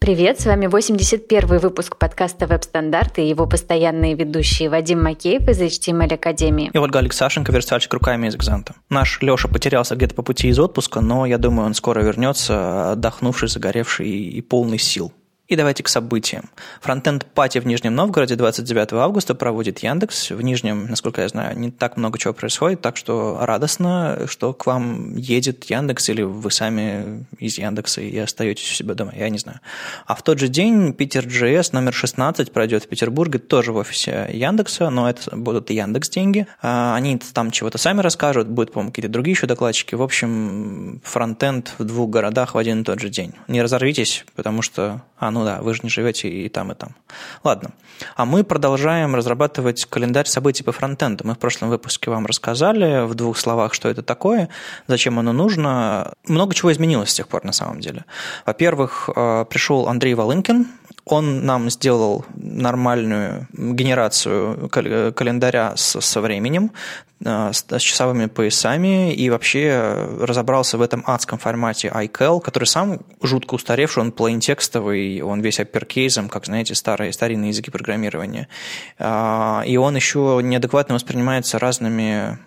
Привет, с вами 81 выпуск подкаста «Веб-стандарты» и его постоянные ведущие Вадим Макеев из HTML Академии. И Ольга Алексашенко, верстальщик руками из Экзанта. Наш Леша потерялся где-то по пути из отпуска, но я думаю, он скоро вернется, отдохнувший, загоревший и полный сил. И давайте к событиям. Фронтенд пати в Нижнем Новгороде 29 августа проводит Яндекс. В Нижнем, насколько я знаю, не так много чего происходит, так что радостно, что к вам едет Яндекс, или вы сами из Яндекса и остаетесь у себя дома, я не знаю. А в тот же день Питер GS номер 16 пройдет в Петербурге, тоже в офисе Яндекса, но это будут Яндекс деньги. А, они там чего-то сами расскажут, будут, по-моему, какие-то другие еще докладчики. В общем, фронтенд в двух городах в один и тот же день. Не разорвитесь, потому что, а, ну да, вы же не живете и там, и там. Ладно. А мы продолжаем разрабатывать календарь событий по фронтенду. Мы в прошлом выпуске вам рассказали в двух словах, что это такое, зачем оно нужно. Много чего изменилось с тех пор на самом деле. Во-первых, э, пришел Андрей Волынкин, он нам сделал нормальную генерацию календаря со, временем, э, с, с часовыми поясами и вообще разобрался в этом адском формате iCal, который сам жутко устаревший, он плейн-текстовый, он весь апперкейзом, как, знаете, старые, старинные языки программирования. А, и он еще неадекватно воспринимается разными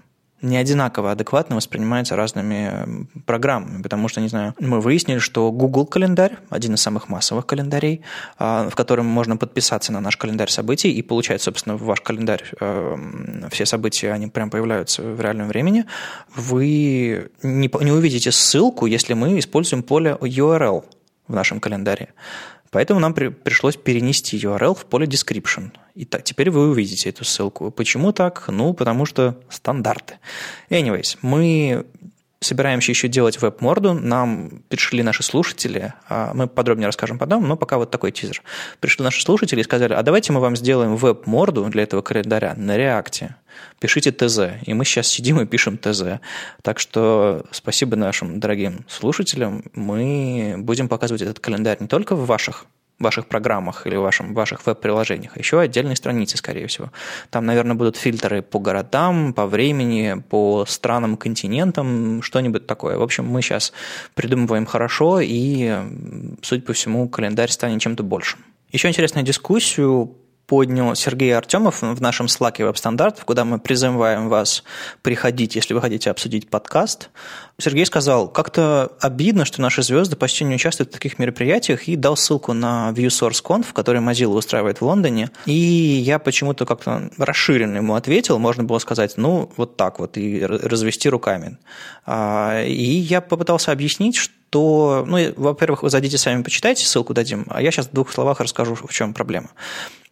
не одинаково адекватно воспринимается разными программами, потому что, не знаю, мы выяснили, что Google календарь, один из самых массовых календарей, а, в котором можно подписаться на наш календарь событий и получать, собственно, в ваш календарь э, все события, они прям появляются в реальном времени, вы не увидите ссылку, если мы используем поле URL в нашем календаре. Поэтому нам при, пришлось перенести URL в поле description. И так, теперь вы увидите эту ссылку. Почему так? Ну, потому что стандарты. Anyways, мы собираемся еще делать веб-морду. Нам пришли наши слушатели, а, мы подробнее расскажем потом, но пока вот такой тизер. Пришли наши слушатели и сказали, а давайте мы вам сделаем веб-морду для этого календаря на реакте. Пишите ТЗ. И мы сейчас сидим и пишем ТЗ. Так что спасибо нашим дорогим слушателям. Мы будем показывать этот календарь не только в ваших ваших программах или вашем, ваших веб-приложениях, еще отдельные страницы, скорее всего. Там, наверное, будут фильтры по городам, по времени, по странам, континентам, что-нибудь такое. В общем, мы сейчас придумываем хорошо, и, судя по всему, календарь станет чем-то большим. Еще интересную дискуссию поднял Сергей Артемов в нашем слаке веб-стандартов, куда мы призываем вас приходить, если вы хотите обсудить подкаст. Сергей сказал, как-то обидно, что наши звезды почти не участвуют в таких мероприятиях, и дал ссылку на ViewSourceConf, который Mozilla устраивает в Лондоне. И я почему-то как-то расширенно ему ответил, можно было сказать, ну, вот так вот, и развести руками. А, и я попытался объяснить, что то, ну, во-первых, вы зайдите сами, почитайте, ссылку дадим, а я сейчас в двух словах расскажу, в чем проблема.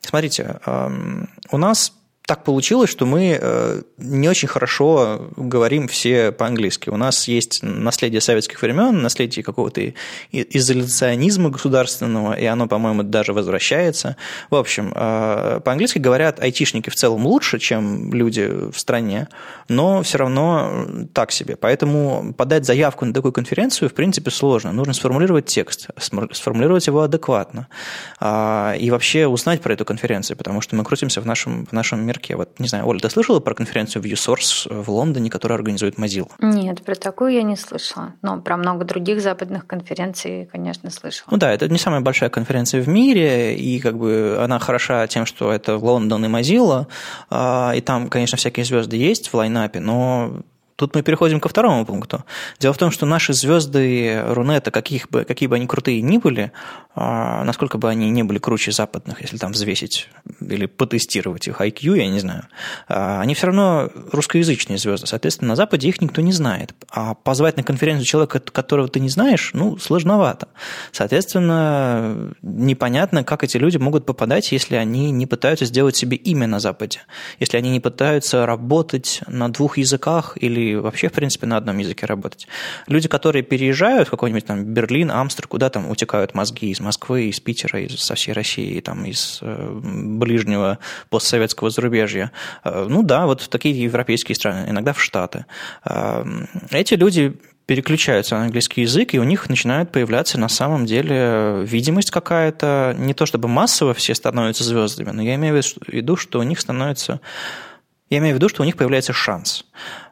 Смотрите, у нас так получилось, что мы э, не очень хорошо говорим все по-английски. У нас есть наследие советских времен, наследие какого-то изоляционизма государственного, и оно, по-моему, даже возвращается. В общем, э, по-английски говорят айтишники в целом лучше, чем люди в стране, но все равно так себе. Поэтому подать заявку на такую конференцию, в принципе, сложно. Нужно сформулировать текст, сформулировать его адекватно а, и вообще узнать про эту конференцию, потому что мы крутимся в нашем, в нашем мире яркие. Вот, не знаю, Оля, ты слышала про конференцию ViewSource в Лондоне, которую организует Mozilla? Нет, про такую я не слышала. Но про много других западных конференций, конечно, слышала. Ну да, это не самая большая конференция в мире, и как бы она хороша тем, что это Лондон и Mozilla, а, и там, конечно, всякие звезды есть в лайнапе, но Тут мы переходим ко второму пункту. Дело в том, что наши звезды Рунета, каких бы, какие бы они крутые ни были, а, насколько бы они не были круче западных, если там взвесить или потестировать их IQ, я не знаю, а, они все равно русскоязычные звезды. Соответственно, на Западе их никто не знает. А позвать на конференцию человека, которого ты не знаешь, ну, сложновато. Соответственно, непонятно, как эти люди могут попадать, если они не пытаются сделать себе имя на Западе, если они не пытаются работать на двух языках или вообще, в принципе, на одном языке работать. Люди, которые переезжают в какой-нибудь там Берлин, Амстер, куда там утекают мозги из Москвы, из Питера, из, со всей России, там, из э, ближнего постсоветского зарубежья. Э, ну да, вот в такие европейские страны, иногда в Штаты. Э, эти люди переключаются на английский язык, и у них начинает появляться на самом деле видимость какая-то, не то чтобы массово все становятся звездами, но я имею в виду, что у них становится я имею в виду, что у них появляется шанс.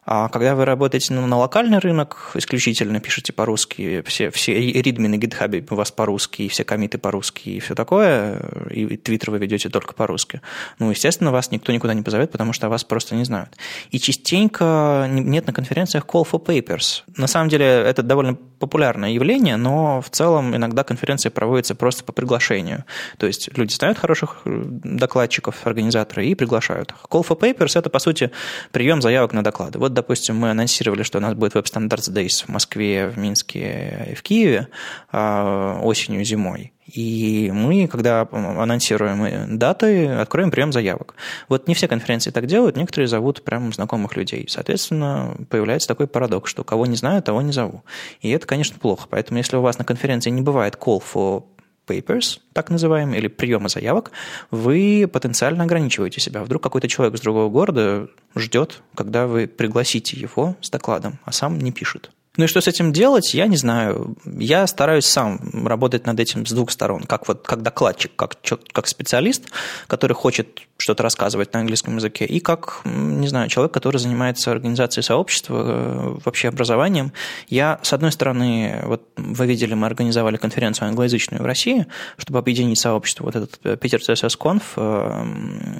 А когда вы работаете на, на локальный рынок, исключительно пишете по-русски, все, все ридми на GitHub у вас по-русски, все комиты по-русски, и все такое, и твиттер вы ведете только по-русски, ну, естественно, вас никто никуда не позовет, потому что вас просто не знают. И частенько нет на конференциях call for papers. На самом деле, это довольно популярное явление, но в целом иногда конференции проводятся просто по приглашению. То есть люди знают хороших э, докладчиков, организаторы, и приглашают их. Call for papers – это, по сути, прием заявок на доклады. Вот, допустим, мы анонсировали, что у нас будет Web Standards Days в Москве, в Минске и в Киеве а, осенью и зимой. И мы, когда анонсируем даты, откроем прием заявок. Вот не все конференции так делают, некоторые зовут прям знакомых людей. Соответственно, появляется такой парадокс, что кого не знаю, того не зову. И это, конечно, плохо. Поэтому если у вас на конференции не бывает call for papers, так называемый, или приема заявок, вы потенциально ограничиваете себя. Вдруг какой-то человек с другого города ждет, когда вы пригласите его с докладом, а сам не пишет. Ну и что с этим делать, я не знаю. Я стараюсь сам работать над этим с двух сторон, как вот как докладчик, как, как специалист, который хочет что-то рассказывать на английском языке, и как, не знаю, человек, который занимается организацией сообщества, э, вообще образованием. Я, с одной стороны, вот вы видели, мы организовали конференцию англоязычную в России, чтобы объединить сообщество. Вот этот э, Питер CSS Conf э,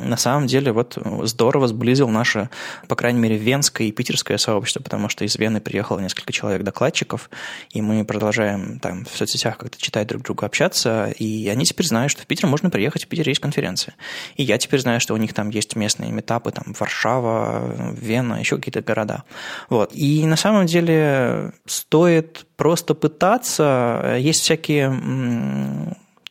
на самом деле вот здорово сблизил наше, по крайней мере, венское и питерское сообщество, потому что из Вены приехало несколько человек докладчиков, и мы продолжаем там в соцсетях как-то читать друг друга, общаться, и они теперь знают, что в Питер можно приехать, в Питере есть конференция. И я теперь знаю, что у них там есть местные метапы, там Варшава, Вена, еще какие-то города. Вот. И на самом деле стоит просто пытаться. Есть всякие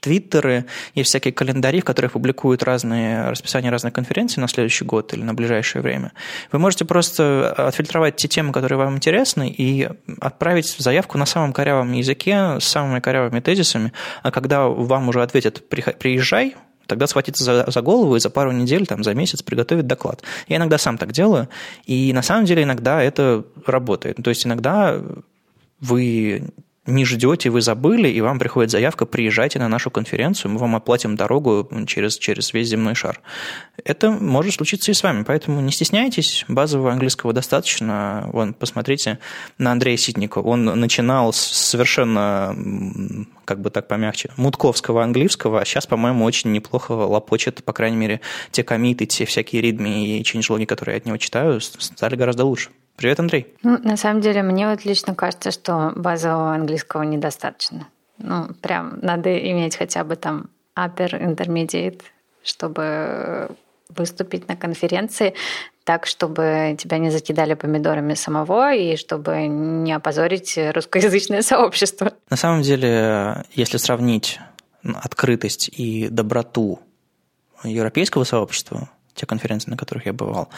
твиттеры, есть всякие календари, в которых публикуют разные расписания разных конференций на следующий год или на ближайшее время. Вы можете просто отфильтровать те темы, которые вам интересны, и отправить заявку на самом корявом языке с самыми корявыми тезисами, а когда вам уже ответят «приезжай», тогда схватиться за, за голову и за пару недель, там, за месяц приготовить доклад. Я иногда сам так делаю, и на самом деле иногда это работает. То есть иногда вы не ждете, вы забыли, и вам приходит заявка, приезжайте на нашу конференцию, мы вам оплатим дорогу через, через весь земной шар. Это может случиться и с вами, поэтому не стесняйтесь, базового английского достаточно. Вон, посмотрите на Андрея Ситникова. Он начинал с совершенно, как бы так помягче, мутковского английского, а сейчас, по-моему, очень неплохо лопочет, по крайней мере, те комиты, те всякие ритмы и ченджлоги, которые я от него читаю, стали гораздо лучше. Привет, Андрей. Ну, на самом деле, мне вот лично кажется, что базового английского недостаточно. Ну, прям надо иметь хотя бы там upper intermediate, чтобы выступить на конференции так, чтобы тебя не закидали помидорами самого и чтобы не опозорить русскоязычное сообщество. На самом деле, если сравнить открытость и доброту европейского сообщества, те конференции, на которых я бывал,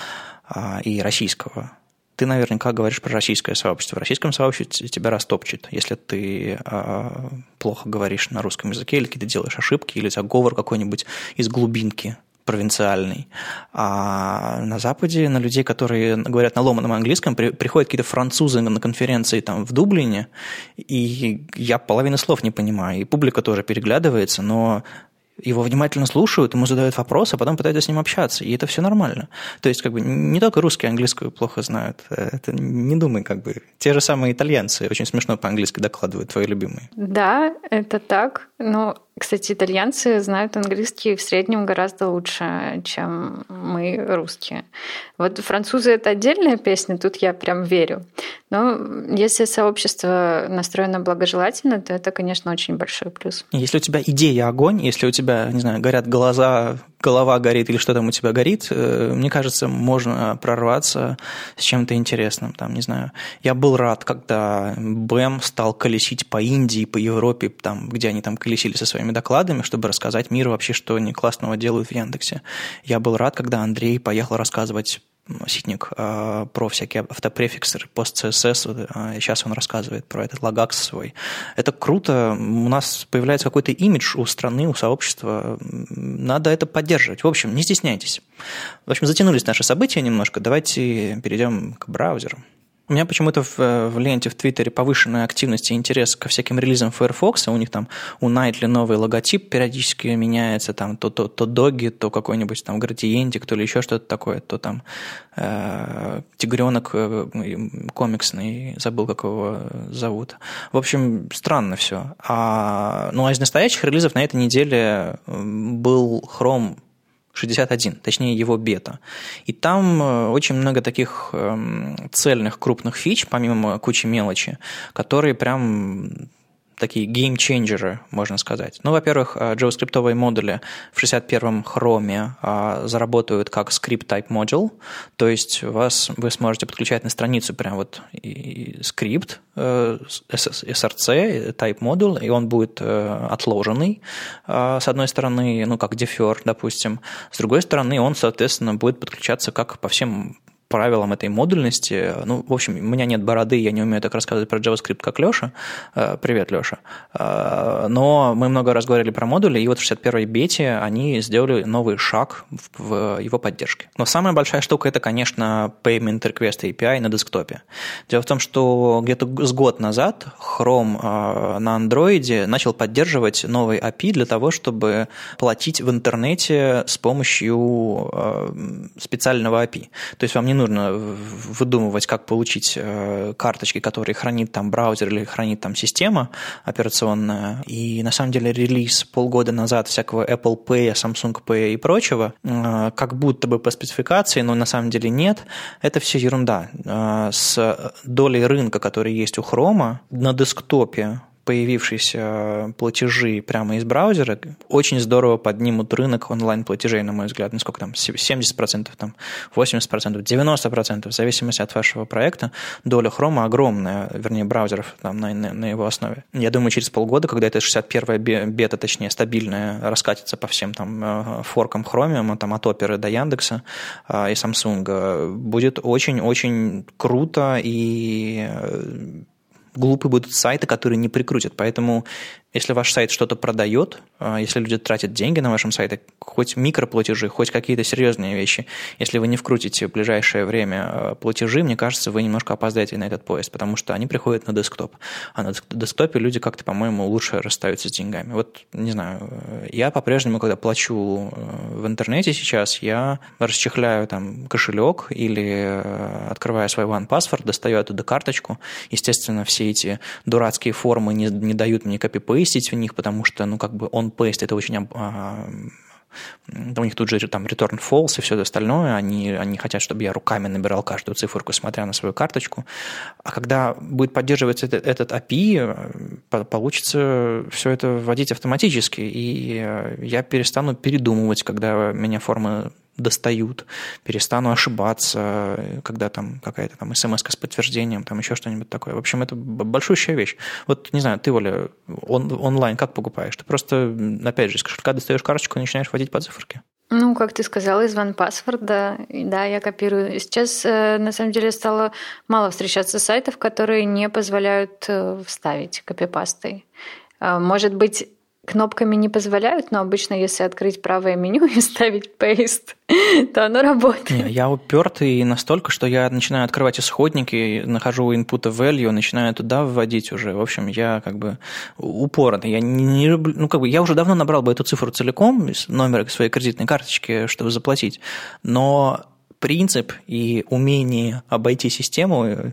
а, и российского, ты наверняка говоришь про российское сообщество. В российском сообществе тебя растопчет, если ты э, плохо говоришь на русском языке, или какие-то делаешь ошибки, или заговор какой-нибудь из глубинки провинциальный. А на Западе на людей, которые говорят на ломаном английском, при, приходят какие-то французы на конференции там в Дублине, и я половину слов не понимаю, и публика тоже переглядывается, но его внимательно слушают, ему задают вопросы, а потом пытаются с ним общаться, и это все нормально. То есть, как бы, не только русские английскую плохо знают, э, это не думай, как бы, те же самые итальянцы очень смешно по-английски докладывают, твои любимые. Да, это так, но кстати, итальянцы знают английский в среднем гораздо лучше, чем мы, русские. Вот французы — это отдельная песня, тут я прям верю. Но если сообщество настроено благожелательно, то это, конечно, очень большой плюс. Если у тебя идея огонь, если у тебя, не знаю, горят глаза, голова горит или что там у тебя горит, э, мне кажется, можно прорваться с чем-то интересным. Там, не знаю, я был рад, когда БЭМ стал колесить по Индии, по Европе, там, где они там колесили со своими докладами, чтобы рассказать миру вообще, что они классного делают в Яндексе. Я был рад, когда Андрей поехал рассказывать Ситник а, про всякие автопрефиксы, пост CSS, а, сейчас он рассказывает про этот лагакс свой. Это круто, у нас появляется какой-то имидж у страны, у сообщества, надо это поддерживать. В общем, не стесняйтесь. В общем, затянулись наши события немножко, давайте перейдем к браузеру. У меня почему-то в, в ленте в Твиттере повышенная активность и интерес ко всяким релизам Firefox. У них там у Nightly новый логотип периодически меняется, там то, то, то доги, то какой-нибудь там градиентик, то ли еще что-то такое, то там э, тигренок э, комиксный, забыл, как его зовут. В общем, странно все. А, ну, а из настоящих релизов на этой неделе был Chrome 61, точнее его бета. И там э, очень много таких эм, цельных крупных фич, помимо кучи мелочи, которые прям такие геймченджеры, можно сказать. Ну, во-первых, JavaScript модули в 61-м Chrome э, заработают как script type module, то есть вас, вы сможете подключать на страницу прям вот скрипт src type module, и он будет э, отложенный, с одной стороны, ну, как defer, допустим, с другой стороны, он, соответственно, будет подключаться как по всем правилам этой модульности. Ну, в общем, у меня нет бороды, я не умею так рассказывать про JavaScript, как Леша. Э, привет, Леша. Э, но мы много раз говорили про модули, и вот в 61-й бете они сделали новый шаг в его поддержке. Но самая большая штука – это, конечно, Payment Request API на десктопе. Дело в том, что где-то с год назад Chrome э, на Android начал поддерживать новый API для того, чтобы платить в интернете с помощью специального API. То есть вам не нужно выдумывать, как получить э, карточки, которые хранит там браузер или хранит там система операционная. И на самом деле релиз полгода назад всякого Apple Pay, Samsung Pay и прочего, э, как будто бы по спецификации, но на самом деле нет, это все ерунда. Э, с долей рынка, который есть у Chrome, на десктопе появившиеся платежи прямо из браузера очень здорово поднимут рынок онлайн-платежей, на мой взгляд. Ну, сколько там? 70%, там, 80%, 90%, в зависимости от вашего проекта. Доля хрома огромная, вернее, браузеров там, на, на, его основе. Я думаю, через полгода, когда это 61-я бета, точнее, стабильная, раскатится по всем там э, форкам Chromium, там, от Opera до Яндекса э, и Samsung, будет очень-очень круто и глупые будут сайты, которые не прикрутят. Поэтому если ваш сайт что-то продает, а, если люди тратят деньги на вашем сайте, хоть микроплатежи, хоть какие-то серьезные вещи, если вы не вкрутите в ближайшее время а, платежи, мне кажется, вы немножко опоздаете на этот поезд, потому что они приходят на десктоп. А на десктопе люди как-то, по-моему, лучше расстаются с деньгами. Вот, не знаю, я по-прежнему, когда плачу э, в интернете сейчас, я расчехляю там кошелек или э, открываю свой OnePassword, достаю оттуда карточку. Естественно, все эти дурацкие формы не, не дают мне копипейст, пейстить в них, потому что, ну, как бы он paste это очень а, у них тут же там return false и все остальное, они, они хотят, чтобы я руками набирал каждую циферку, смотря на свою карточку. А когда будет поддерживаться этот, этот API, получится все это вводить автоматически, и я перестану передумывать, когда меня формы достают, перестану ошибаться, когда там какая-то там смс с подтверждением, там еще что-нибудь такое. В общем, это большущая вещь. Вот, не знаю, ты, Оля, он, онлайн как покупаешь? Ты просто, опять же, из кошелька достаешь карточку и начинаешь вводить по циферке. Ну, как ты сказала, из OnePassword, да, я копирую. Сейчас, э, на самом деле, стало мало встречаться сайтов, которые не позволяют э, вставить копипастой. Э, может быть, кнопками не позволяют, но обычно, если открыть правое меню и ставить paste, то оно работает. Не, я упертый настолько, что я начинаю открывать исходники, нахожу input value, начинаю туда вводить уже. В общем, я как бы упоротый. Я не, не люблю, ну как бы я уже давно набрал бы эту цифру целиком, номер своей кредитной карточки, чтобы заплатить. Но принцип и умение обойти систему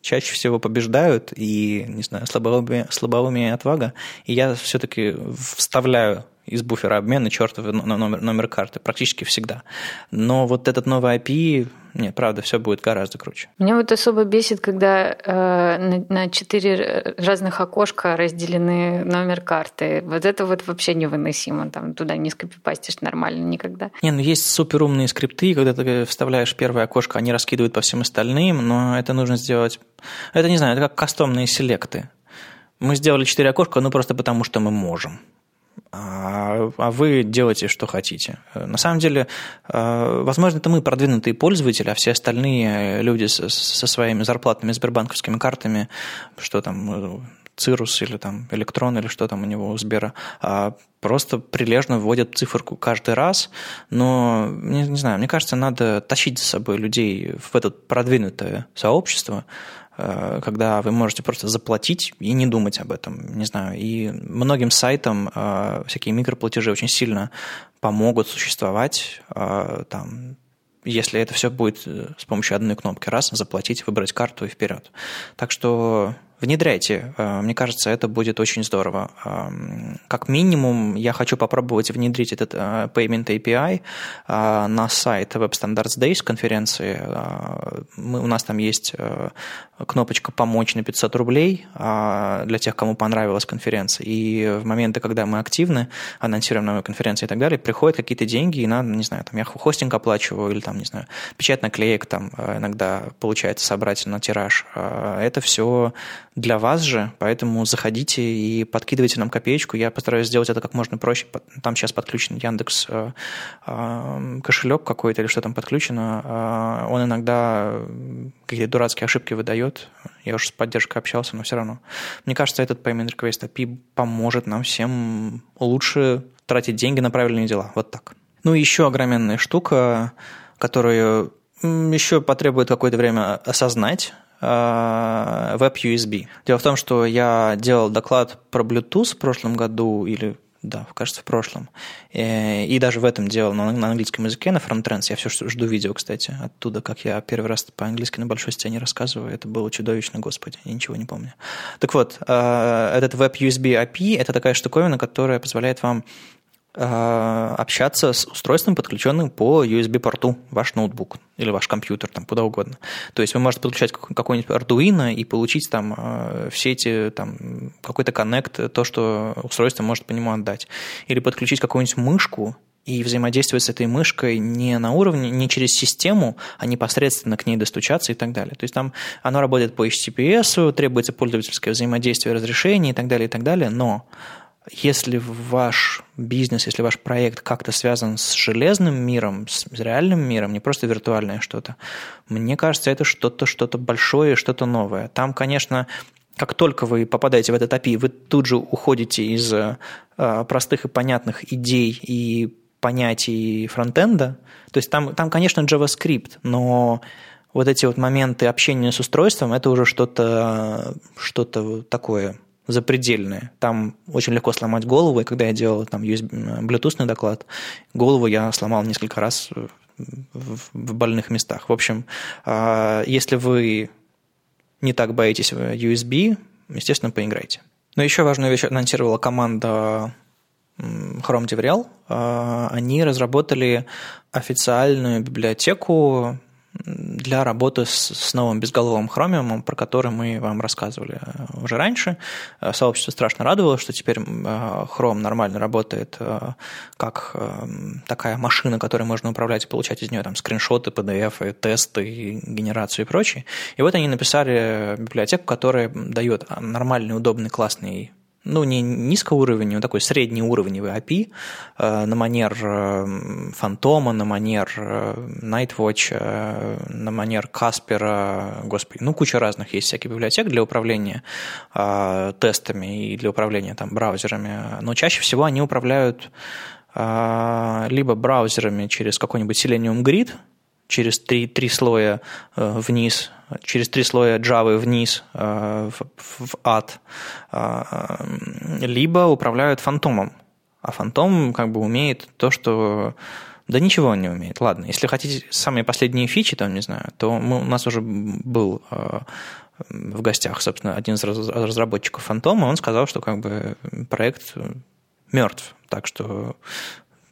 чаще всего побеждают, и, не знаю, слабоумие, слабоумие отвага, и я все-таки вставляю из буфера обмена чертов номер, номер карты практически всегда. Но вот этот новый API, нет, правда, все будет гораздо круче. Меня вот особо бесит, когда э, на четыре разных окошка разделены номер карты. Вот это вот вообще невыносимо. Там туда не скопипастишь нормально никогда. Не, ну есть суперумные скрипты, когда ты вставляешь первое окошко, они раскидывают по всем остальным, но это нужно сделать... Это, не знаю, это как кастомные селекты. Мы сделали четыре окошка, ну просто потому, что мы можем а, вы делаете, что хотите. На самом деле, а, возможно, это мы продвинутые пользователи, а все остальные люди со, своими зарплатными сбербанковскими картами, что там Cirrus или там Электрон или что там у него у Сбера, а просто прилежно вводят циферку каждый раз, но, не, не знаю, мне кажется, надо тащить за собой людей в это продвинутое сообщество, э, когда вы можете просто заплатить и не думать об этом, не знаю. И многим сайтам э, всякие микроплатежи очень сильно помогут существовать, э, там, если это все будет с помощью одной кнопки, раз, заплатить, выбрать карту и вперед. Так что Внедряйте. Э, мне кажется, это будет очень здорово. Эм, как минимум, я хочу попробовать внедрить этот э, Payment API э, на сайт Web Standards Days конференции. Мы, у нас там есть кнопочка «Помочь» на 500 рублей для тех, кому понравилась конференция. И в моменты, когда мы активны, анонсируем новые конференции и так далее, приходят какие-то деньги, и надо, не знаю, там я хостинг оплачиваю, или там, не знаю, печать наклеек там иногда получается собрать на тираж. Это все для вас же, поэтому заходите и подкидывайте нам копеечку. Я постараюсь сделать это как можно проще. Там сейчас подключен Яндекс э, э, кошелек какой-то или что там подключено. Э, он иногда какие-то дурацкие ошибки выдает. Я уже с поддержкой общался, но все равно. Мне кажется, этот Payment Request API поможет нам всем лучше тратить деньги на правильные дела. Вот так. Ну и еще огроменная штука, которую еще потребует какое-то время осознать, WebUSB. Э, Дело в том, что я делал доклад про Bluetooth в прошлом году или да, кажется, в прошлом. И, э, и даже в этом делал на, на английском языке, на FrontTrends. Я все жду видео, кстати, оттуда, как я первый раз по-английски на большой сцене рассказываю. Это было чудовищно, господи, я ничего не помню. Так вот, э, этот WebUSB API – это такая штуковина, которая позволяет вам общаться с устройством, подключенным по USB-порту, ваш ноутбук или ваш компьютер, там, куда угодно. То есть вы можете подключать какой-нибудь Arduino и получить там э, все эти, там, какой-то коннект, то, что устройство может по нему отдать. Или подключить какую-нибудь мышку и взаимодействовать с этой мышкой не на уровне, не через систему, а непосредственно к ней достучаться и так далее. То есть там оно работает по HTTPS, требуется пользовательское взаимодействие, разрешение и так далее, и так далее, но если ваш бизнес, если ваш проект как-то связан с железным миром, с реальным миром, не просто виртуальное что-то, мне кажется, это что-то что-то большое, что-то новое. Там, конечно, как только вы попадаете в этот API, вы тут же уходите из э, простых и понятных идей и понятий фронтенда. То есть там, там, конечно, JavaScript, но вот эти вот моменты общения с устройством, это уже что-то что такое запредельные. Там очень легко сломать голову, и когда я делал там USB, Bluetooth доклад, голову я сломал несколько раз в больных местах. В общем, а, если вы не так боитесь USB, естественно, поиграйте. Но еще важную вещь анонсировала команда Chrome DevRel. А, они разработали официальную библиотеку для работы с, новым безголовым хромиумом, про который мы вам рассказывали э, уже раньше. Э, сообщество страшно радовалось, что теперь Chrome нормально работает э, как такая машина, которой можно управлять и получать из нее там скриншоты, PDF, тесты, генерацию и прочее. И вот они написали библиотеку, которая дает нормальный, удобный, классный ну, не низкоуровневый, но такой среднеуровневый API э, на манер э, Фантома, на манер э, Nightwatch, э, на манер Каспера, господи, ну, куча разных есть всяких библиотек для управления э, тестами и для управления там браузерами, но чаще всего они управляют э, либо браузерами через какой-нибудь Selenium Grid, через три, три слоя э, вниз, через три слоя Java вниз э, в, в ад, э, либо управляют фантомом. А фантом как бы умеет то, что... Да ничего он не умеет. Ладно, если хотите самые последние фичи, там, не знаю, то мы, у нас уже был в гостях, собственно, один из разработчиков Фантома, он сказал, что как бы проект мертв. Так что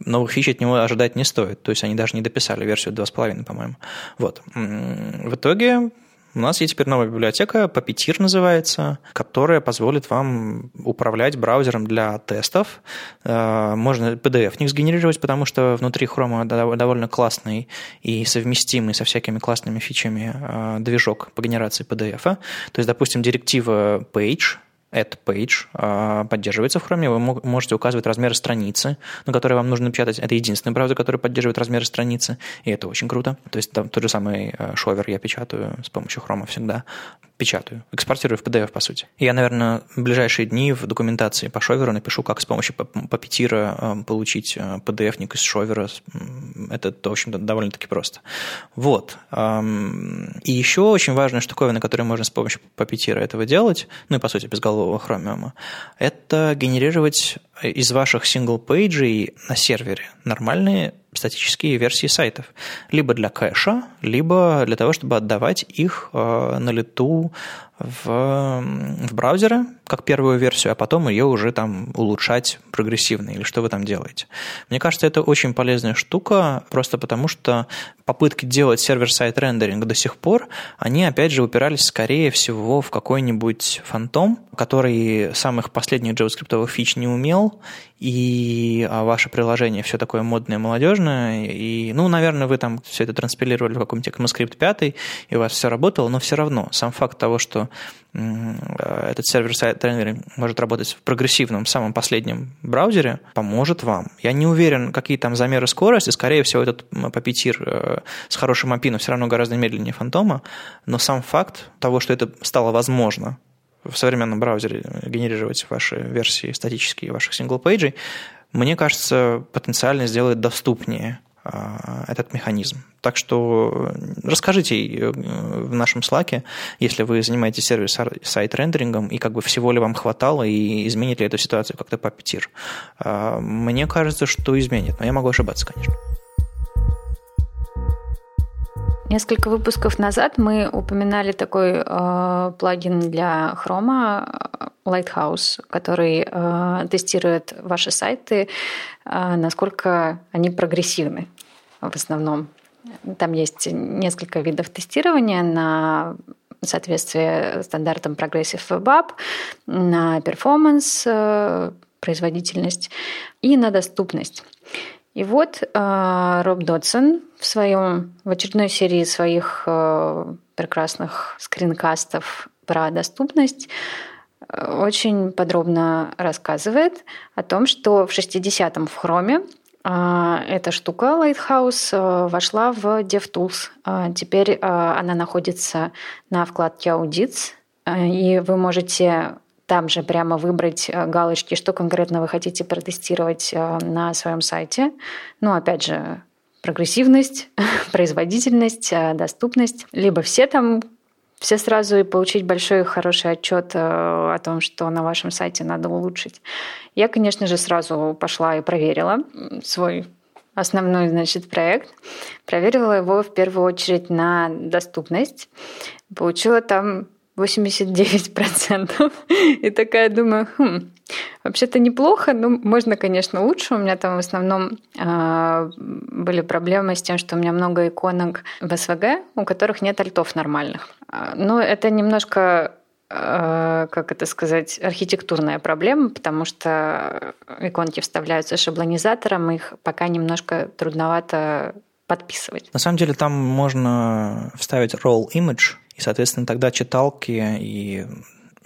новых фич от него ожидать не стоит. То есть они даже не дописали версию 2.5, по-моему. Вот. В итоге у нас есть теперь новая библиотека, Puppeteer называется, которая позволит вам управлять браузером для тестов. Э, можно PDF не сгенерировать, потому что внутри Chrome довольно классный и совместимый со всякими классными фичами э, движок по генерации PDF. То есть, допустим, директива page – Add Page а, поддерживается в Chrome. Вы можете указывать размеры страницы, на которые вам нужно печатать. Это единственный браузер, который поддерживает размеры страницы, и это очень круто. То есть там тот же самый шовер я печатаю с помощью Chrome всегда. Печатаю, экспортирую в PDF, по сути. Я, наверное, в ближайшие дни в документации по шоверу напишу, как с помощью Puppeteer получить PDF-ник из шовера. Это, в общем-то, довольно-таки просто. Вот. И еще очень важная штуковина, которую можно с помощью Puppeteer этого делать, ну и, по сути, без нового Chromium, это генерировать из ваших single-page ей на сервере нормальные статические версии сайтов. Либо для кэша, либо для того, чтобы отдавать их э, на лету в, в браузеры, как первую версию, а потом ее уже там улучшать прогрессивно, или что вы там делаете. Мне кажется, это очень полезная штука, просто потому что попытки делать server-side рендеринг до сих пор, они, опять же, упирались, скорее всего, в какой-нибудь фантом, который самых последних JavaScript фич не умел, и а ваше приложение все такое модное, молодежное, и, ну, наверное, вы там все это транспилировали в каком-нибудь ECMAScript 5, и у вас все работало, но все равно сам факт того, что Э, этот server-side рендеринг может работать в прогрессивном, самом последнем браузере, поможет вам. Я не уверен, какие там замеры скорости, скорее всего, этот Puppeteer э, с хорошим API, но все равно гораздо медленнее фантома, но сам факт того, что это стало возможно в современном браузере генерировать ваши версии статические ваших single-page ей, мне кажется, потенциально сделает доступнее этот механизм. Так что расскажите э, в нашем Slack е, если вы занимаетесь server-side рендерингом, и как бы всего ли вам хватало, и изменит ли эту ситуацию как-то Puppeteer. А, мне кажется, что изменит, но я могу ошибаться, конечно. Несколько выпусков назад мы упоминали такой э, плагин для Chrome Lighthouse, который э, тестирует ваши сайты, э, насколько они прогрессивны в основном. Там есть несколько видов тестирования на соответствие стандартам Progressive Web App, на перформанс, э, производительность и на доступность. И вот э, Роб Додсон в своем в очередной серии своих э, прекрасных скринкастов про доступность очень подробно рассказывает о том, что в 60-м в Хроме эта штука Lighthouse э, вошла в DevTools. Теперь э, она находится на вкладке Audits, э, и вы можете там же прямо выбрать галочки, что конкретно вы хотите протестировать на своем сайте. Ну, опять же, прогрессивность, производительность, доступность. Либо все там все сразу и получить большой хороший отчет э, о том, что на вашем сайте надо улучшить. Я, конечно же, сразу пошла и проверила свой основной, значит, проект. Проверила его в первую очередь на доступность. Получила там 89%. И такая думаю, хм, вообще-то неплохо, но можно, конечно, лучше. У меня там в основном э, были проблемы с тем, что у меня много иконок в СВГ, у которых нет альтов нормальных. А, но это немножко э, как это сказать, архитектурная проблема, потому что иконки вставляются шаблонизатором, их пока немножко трудновато подписывать. На самом деле там можно вставить roll image, и, соответственно, тогда читалки и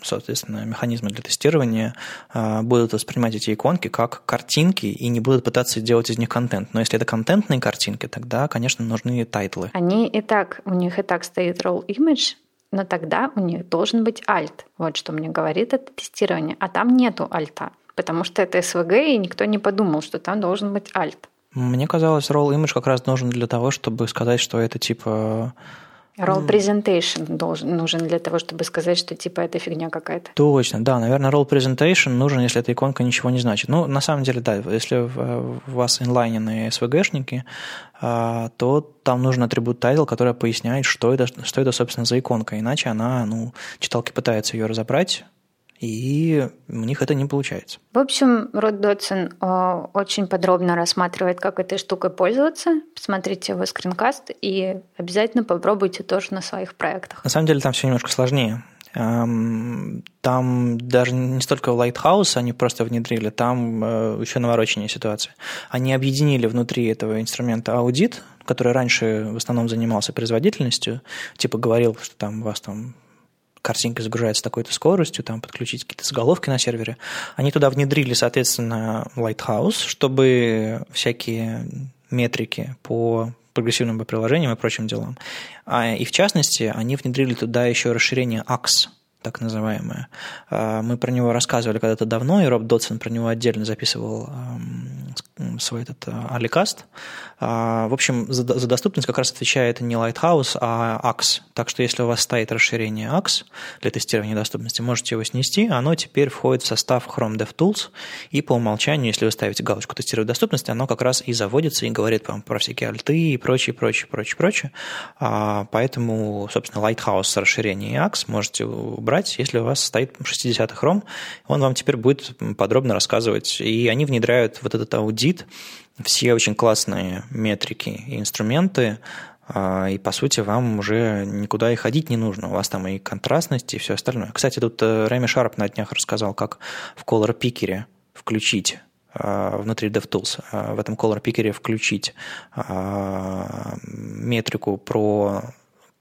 соответственно, механизмы для тестирования а, будут воспринимать эти иконки как картинки и не будут пытаться делать из них контент. Но если это контентные картинки, тогда, конечно, нужны тайтлы. Они и так, у них и так стоит role image, но тогда у них должен быть alt. Вот что мне говорит это тестирование. А там нету alt а, потому что это SVG, и никто не подумал, что там должен быть alt. Мне казалось, role image как раз нужен для того, чтобы сказать, что это типа Role presentation должен, нужен для того, чтобы сказать, что типа это фигня какая-то. Точно, да. Наверное, role presentation нужен, если эта иконка ничего не значит. Ну, на самом деле, да, если у вас инлайненные SVG-шники, а, то там нужен атрибут title, который поясняет, что это, что это, собственно, за иконка. Иначе она, ну, читалки пытаются ее разобрать, и у них это не получается. В общем, Род Дотсон э, очень подробно рассматривает, как этой штукой пользоваться. Посмотрите его скринкаст и обязательно попробуйте тоже на своих проектах. На самом деле там все немножко сложнее. Эм, там даже не столько в Lighthouse они просто внедрили, там э, еще навороченнее ситуация. Они объединили внутри этого инструмента аудит, который раньше в основном занимался производительностью, типа говорил, что там у вас там картинка загружается с такой-то скоростью, там подключить какие-то заголовки на сервере. Они туда внедрили, соответственно, Lighthouse, чтобы всякие метрики по прогрессивным приложениям и прочим делам. А, и в частности, они внедрили туда еще расширение AX – так называемое. А, мы про него рассказывали когда-то давно, и Роб Дотсон про него отдельно записывал свой этот Аликаст. А, в общем, за доступность как раз отвечает не Lighthouse, а AX. Так что если у вас стоит расширение AX для тестирования доступности, можете его снести. Оно теперь входит в состав Chrome DevTools, и по умолчанию, если вы ставите галочку «Тестировать доступность», оно как раз и заводится и говорит вам про всякие альты и прочее, прочее, прочее, прочее. А, поэтому, собственно, Lighthouse расширение AX можете убрать брать, если у вас стоит 60-й хром, он вам теперь будет подробно рассказывать. И они внедряют вот этот аудит, все очень классные метрики и инструменты, а, и, по сути, вам уже никуда и ходить не нужно. У вас там и контрастность, и все остальное. Кстати, тут э, Рэми Шарп на днях рассказал, как в Color Picker включить а, внутри DevTools, а, в этом Color Picker включить метрику про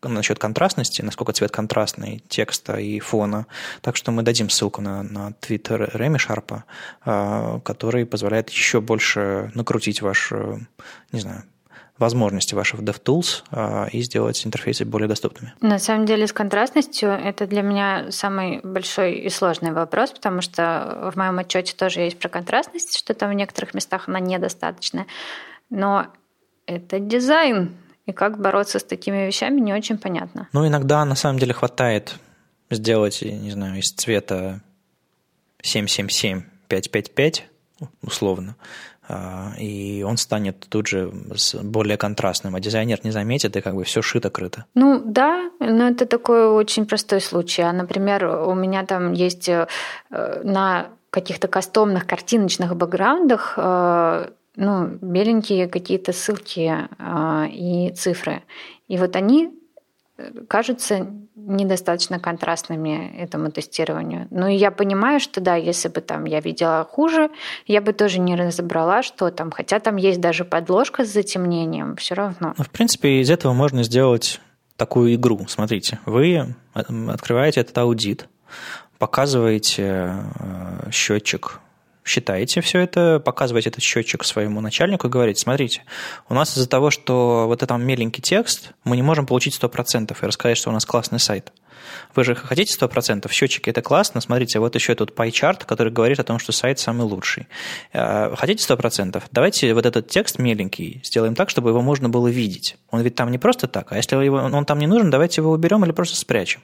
насчет контрастности, насколько цвет контрастный текста и фона. Так что мы дадим ссылку на, на твиттер Реми Шарпа, а, который позволяет еще больше накрутить ваш, э, не знаю, возможности ваших DevTools а, и сделать интерфейсы более доступными. На самом деле с контрастностью это для меня самый большой и сложный вопрос, потому что в моем отчете тоже есть про контрастность, что там в некоторых местах она недостаточная. Но это дизайн, и как бороться с такими вещами, не очень понятно. Ну, иногда на самом деле хватает сделать, не знаю, из цвета 777 555, условно, а, и он станет тут же более контрастным, а дизайнер не заметит, и как бы все шито-крыто. Ну да, но это такой очень простой случай. А, например, у меня там есть э, на каких-то кастомных картиночных бэкграундах э, ну, беленькие какие-то ссылки э, и цифры. И вот они э, кажутся недостаточно контрастными этому тестированию. Ну и я понимаю, что да, если бы там я видела хуже, я бы тоже не разобрала, что там, хотя там есть даже подложка с затемнением, все равно. Ну, в принципе, из этого можно сделать такую игру. Смотрите, вы открываете этот аудит, показываете э, счетчик считаете все это, показываете этот счетчик своему начальнику и говорите, смотрите, у нас из-за того, что вот этот меленький текст, мы не можем получить 100% и рассказать, что у нас классный сайт. Вы же хотите 100%, счетчики это классно, смотрите, вот еще тут pie-чарт, который говорит о том, что сайт самый лучший. Э, хотите 100%? Давайте вот этот текст меленький сделаем так, чтобы его можно было видеть. Он ведь там не просто так, а если его, он там не нужен, давайте его уберем или просто спрячем.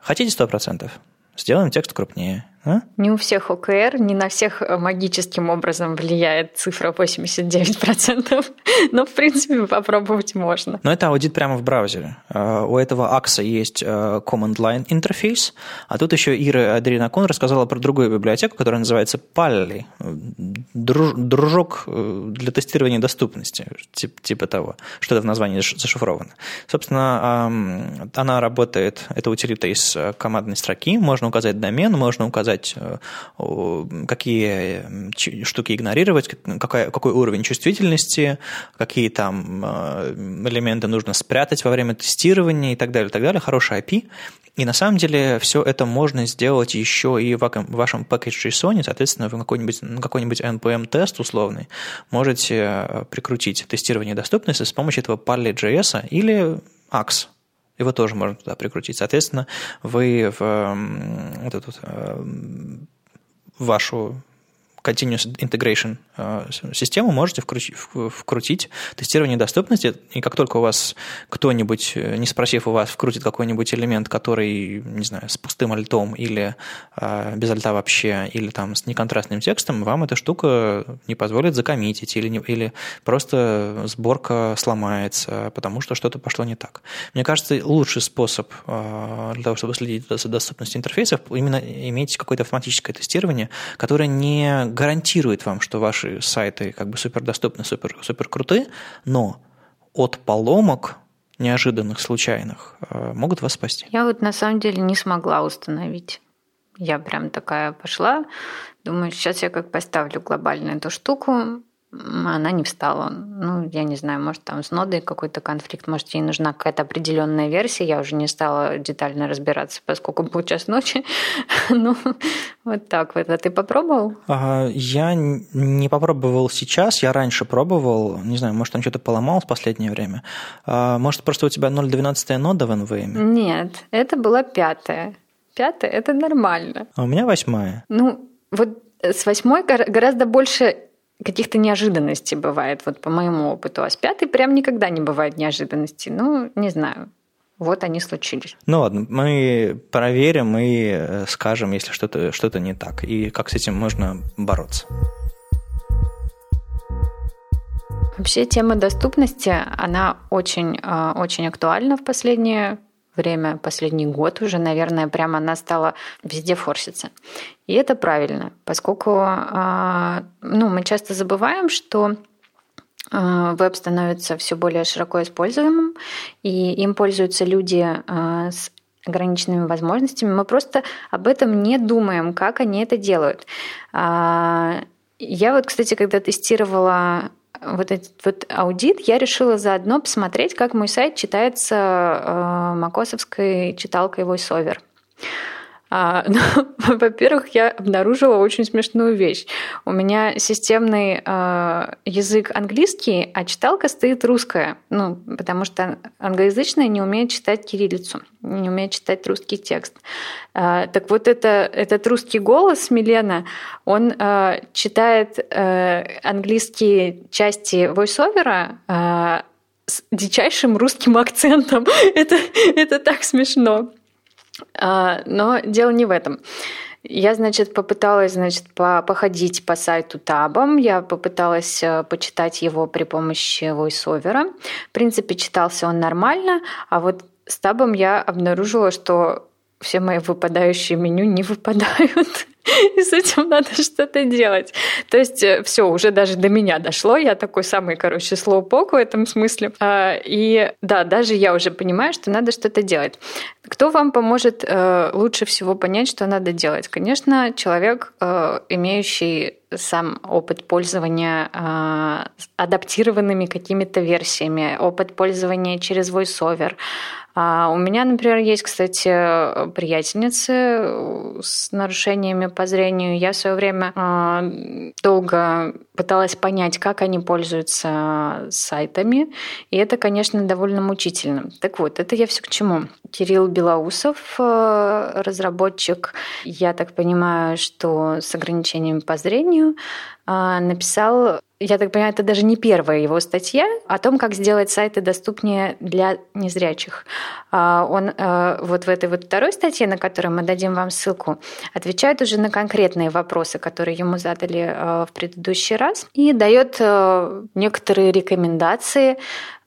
Хотите 100%? Сделаем текст крупнее. А? Не у всех ОКР, не на всех э, магическим образом влияет цифра 89%, но, в принципе, попробовать можно. Но это аудит прямо в браузере. Э, у этого акса есть э, Command Line интерфейс, а тут еще Ира Адринакон рассказала про другую библиотеку, которая называется Pally, дружок для тестирования доступности, типа того, что-то в названии зашифровано. Собственно, она работает, это утилита из командной строки, можно указать домен, можно указать сказать, э, какие штуки игнорировать, какой, какой уровень чувствительности, какие там э, элементы нужно спрятать во время тестирования и так далее, и так далее. Хороший API. И на самом деле все это можно сделать еще и в вашем package.json, соответственно, вы какой-нибудь, какой-нибудь NPM-тест условный можете э, прикрутить тестирование доступности с помощью этого Parley.js или Axe его тоже можно туда прикрутить. Соответственно, вы в вот эту э, вашу Continuous Integration э, систему можете вкрутить, тестирование доступности, и как только у вас кто-нибудь, э, не спросив у вас, вкрутит какой-нибудь элемент, который, не знаю, с пустым альтом или э, без альта вообще, или там с неконтрастным текстом, вам эта штука не позволит закоммитить, или, не, или просто сборка сломается, потому что что-то пошло не так. Мне кажется, лучший способ для того, чтобы следить за доступностью интерфейсов, именно иметь какое-то автоматическое тестирование, которое не гарантирует вам, что ваши сайты как бы супер доступны, супер, супер крутые, но от поломок неожиданных, случайных, э, могут вас спасти. Я вот на самом деле не смогла установить. Я прям такая пошла, думаю, сейчас я как поставлю глобально эту штуку, она не встала. Ну, я не знаю, может, там с нодой какой-то конфликт, может, ей нужна какая-то определенная версия. Я уже не стала детально разбираться, поскольку был час ночи. ну, вот так вот. А ты попробовал? Я не попробовал сейчас, я раньше пробовал. Не знаю, может, там что-то поломалось в последнее время. А, может, просто у тебя 0,12 нода в NVMe? Нет, это была пятая. Пятая – это нормально. А у меня восьмая. Ну, вот с восьмой гораздо больше каких-то неожиданностей бывает, вот по моему опыту. А с пятой прям никогда не бывает неожиданностей. Ну, не знаю. Вот они случились. Ну ладно, мы проверим и э, скажем, если что-то что не так, и как с этим можно бороться. Вообще тема доступности, она очень, э, очень актуальна в последнее время, последний год уже, наверное, прямо она стала везде форситься. И это правильно, поскольку а, ну, мы часто забываем, что а, веб становится все более широко используемым, и им пользуются люди а, с ограниченными возможностями. Мы просто об этом не думаем, как они это делают. Я вот, кстати, когда тестировала вот этот вот аудит, я решила заодно посмотреть, как мой сайт читается э, макосовской читалкой VoiceOver. А, ну, во-первых, я обнаружила очень смешную вещь. У меня системный э, язык английский, а читалка стоит русская. Ну, потому что англоязычная не умеет читать кириллицу, не умеет читать русский текст. Э, так вот, это, этот русский голос Милена, он э, читает э, английские части войсовера э, с дичайшим русским акцентом. это, это так смешно. А, но дело не в этом. Я, значит, попыталась, значит, походить по сайту Табом. Я попыталась э, почитать его при помощи VoiceOver. В принципе, читался он нормально, а вот с Табом я обнаружила, что все мои выпадающие меню не выпадают. И с этим надо что-то делать. То есть э, все, уже даже до меня дошло. Я такой самый, короче, слоупок в этом смысле. А, и да, даже я уже понимаю, что надо что-то делать. Кто вам поможет э, лучше всего понять, что надо делать? Конечно, человек, э, имеющий сам опыт пользования адаптированными какими-то версиями, опыт пользования через VoiceOver, а у меня, например, есть, кстати, приятельницы с нарушениями по зрению. Я в свое время а, долго пыталась понять, как они пользуются сайтами, и это, конечно, довольно мучительно. Так вот, это я все к чему? Кирилл Белоусов, а, разработчик, я так понимаю, что с ограничениями по зрению, написал я так понимаю, это даже не первая его статья о том, как сделать сайты доступнее для незрячих. А, он э, вот в этой вот второй статье, на которой мы дадим вам ссылку, отвечает уже на конкретные вопросы, которые ему задали э, в предыдущий раз, и дает э, некоторые рекомендации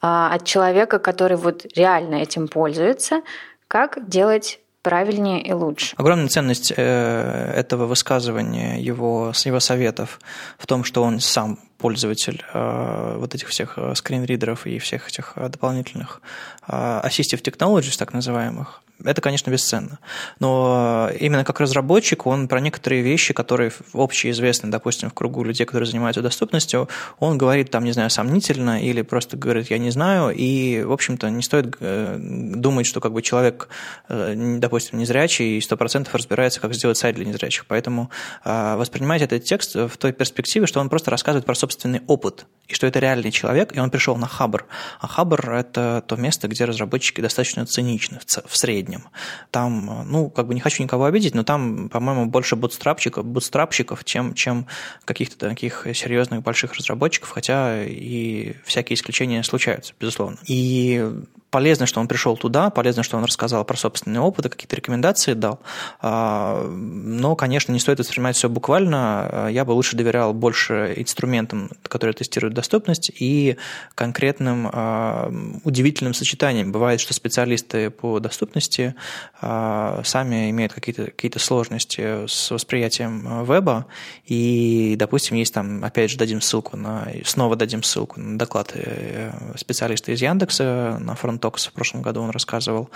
от человека, который вот реально этим пользуется, как делать правильнее и лучше. Огромная ценность этого высказывания, его, его советов в том, что он сам пользователь э, вот этих всех э, скринридеров и всех этих дополнительных assistive technologies, так называемых, это, конечно, бесценно. Но именно как разработчик он про некоторые вещи, которые общеизвестны, допустим, в кругу людей, которые занимаются доступностью, он говорит там, не знаю, сомнительно или просто говорит, я не знаю, и, в общем-то, не стоит э, думать, что как бы человек, э, допустим, незрячий и сто процентов разбирается, как сделать сайт для незрячих. Поэтому э, воспринимайте этот текст в той перспективе, что он просто рассказывает про собственный опыт, и что это реальный человек, и он пришел на Хабр. А Хабр – это то место, где разработчики достаточно циничны в среднем. Там, ну, как бы не хочу никого обидеть, но там, по-моему, больше бутстрапчиков, бутстрапщиков чем, чем каких-то таких серьезных больших разработчиков, хотя и всякие исключения случаются, безусловно. И полезно, что он пришел туда, полезно, что он рассказал про собственный опыт, какие-то рекомендации дал. А, но, конечно, не стоит воспринимать все буквально. Я бы лучше доверял больше инструментам, которые тестируют доступность, и конкретным а, удивительным сочетаниям. Бывает, что специалисты по доступности а, сами имеют какие-то какие сложности с восприятием веба, и, допустим, есть там, опять же, дадим ссылку на, снова дадим ссылку на доклад э, специалиста из Яндекса на фронт Talks в прошлом году он рассказывал.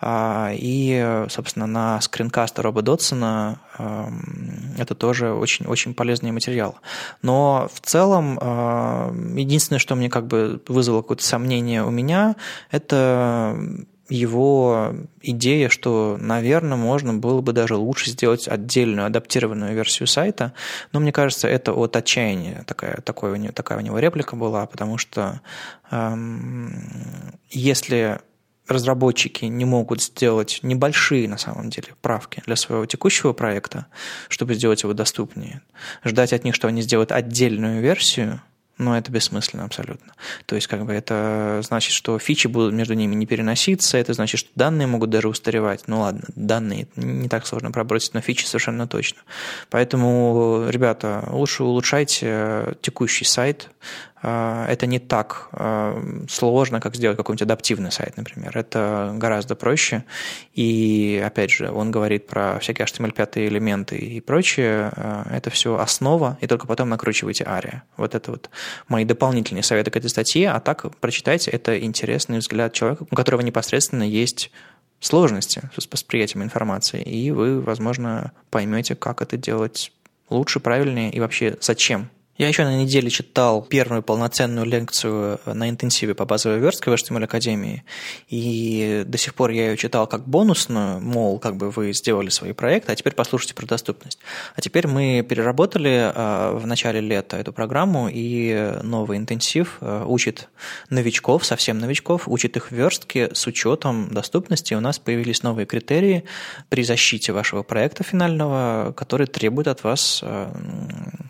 А, и, собственно, на скринкаста Роба Дотсона эм, это тоже очень-очень полезный материал. Но в целом единственное, что мне как бы вызвало какое-то сомнение у меня, это его идея, что, наверное, можно было бы даже лучше сделать отдельную адаптированную версию сайта, но мне кажется, это от отчаяния такая, такой у него, такая у него реплика была, потому что эм, если разработчики не могут сделать небольшие, на самом деле, правки для своего текущего проекта, чтобы сделать его доступнее, ждать от них, что они сделают отдельную версию – но это бессмысленно абсолютно. То есть, как бы это значит, что фичи будут между ними не переноситься, это значит, что данные могут даже устаревать. Ну ладно, данные не так сложно пробросить, но фичи совершенно точно. Поэтому, ребята, лучше улучшайте текущий сайт, это не так а, сложно, как сделать какой-нибудь адаптивный сайт, например. Это гораздо проще. И, опять же, он говорит про всякие HTML5 элементы и прочее. А, это все основа, и только потом накручивайте ария. Вот это вот мои дополнительные советы к этой статье. А так, прочитайте, это интересный взгляд человека, у которого непосредственно есть сложности с восприятием информации, и вы, возможно, поймете, как это делать лучше, правильнее и вообще зачем я еще на неделе читал первую полноценную лекцию на интенсиве по базовой верстке в HTML Академии, и до сих пор я ее читал как бонусную, мол, как бы вы сделали свои проекты, а теперь послушайте про доступность. А теперь мы переработали а, в начале лета эту программу, и новый интенсив а, учит новичков, совсем новичков, учит их верстке с учетом доступности. У нас появились новые критерии при защите вашего проекта финального, которые требуют от вас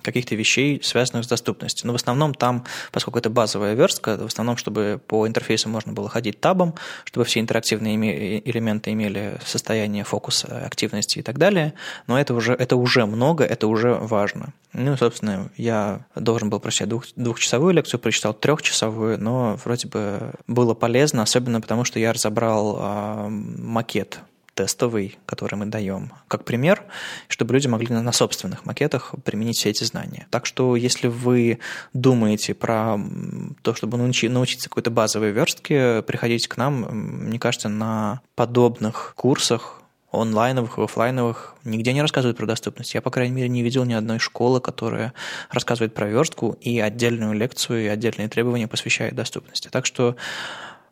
каких-то вещей, с доступностью. Но в основном там, поскольку это базовая верстка, в основном, чтобы по интерфейсу можно было ходить табом, чтобы все интерактивные элементы имели состояние фокуса, активности и так далее. Но это уже, это уже много, это уже важно. Ну, собственно, я должен был прочитать двух, двухчасовую лекцию, прочитал трехчасовую, но вроде бы было полезно, особенно потому, что я разобрал э, макет тестовый, который мы даем, как пример, чтобы люди могли на собственных макетах применить все эти знания. Так что, если вы думаете про то, чтобы научиться какой-то базовой верстке, приходите к нам, мне кажется, на подобных курсах онлайновых и офлайновых нигде не рассказывают про доступность. Я, по крайней мере, не видел ни одной школы, которая рассказывает про верстку и отдельную лекцию и отдельные требования посвящает доступности. Так что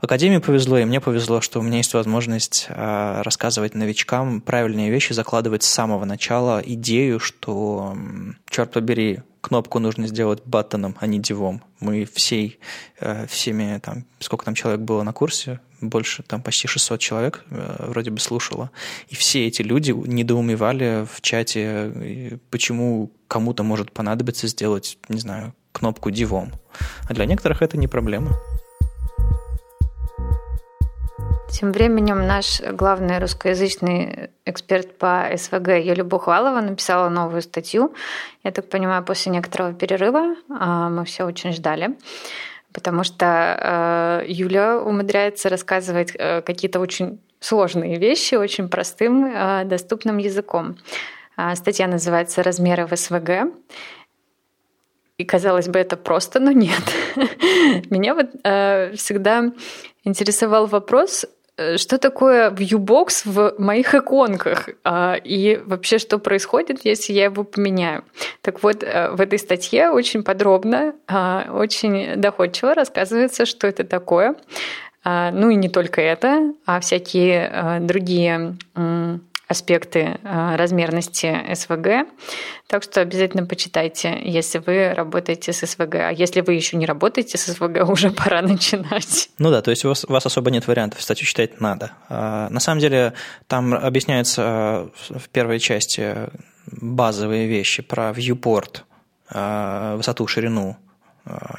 Академии повезло, и мне повезло, что у меня есть возможность а, рассказывать новичкам правильные вещи, закладывать с самого начала идею, что, черт побери, кнопку нужно сделать баттоном, а не дивом. Мы всей, э, всеми, там, сколько там человек было на курсе, больше, там, почти 600 человек э, вроде бы слушало. И все эти люди недоумевали в чате, почему кому-то может понадобиться сделать, не знаю, кнопку дивом. А для некоторых это не проблема. Тем временем наш главный русскоязычный эксперт по СВГ Юлия Бухвалова написала новую статью. Я так понимаю, после некоторого перерыва а, мы все очень ждали потому что э, Юля умудряется рассказывать э, какие-то очень сложные вещи очень простым, э, доступным языком. А, статья называется «Размеры в СВГ». И казалось бы, это просто, но нет. Меня вот э, всегда интересовал вопрос, Э, что такое Viewbox в моих иконках а, и вообще что происходит, если я его поменяю. Так вот, э, в этой статье очень подробно, а, очень доходчиво рассказывается, что это такое. А, ну и не только это, а всякие э, другие аспекты а, размерности СВГ. Так что обязательно почитайте, если вы работаете с СВГ. А если вы еще не работаете с СВГ, уже пора начинать. Ну да, то есть у вас, у вас особо нет вариантов, статью читать надо. А, на самом деле там объясняются а, в первой части базовые вещи про viewport, высоту, ширину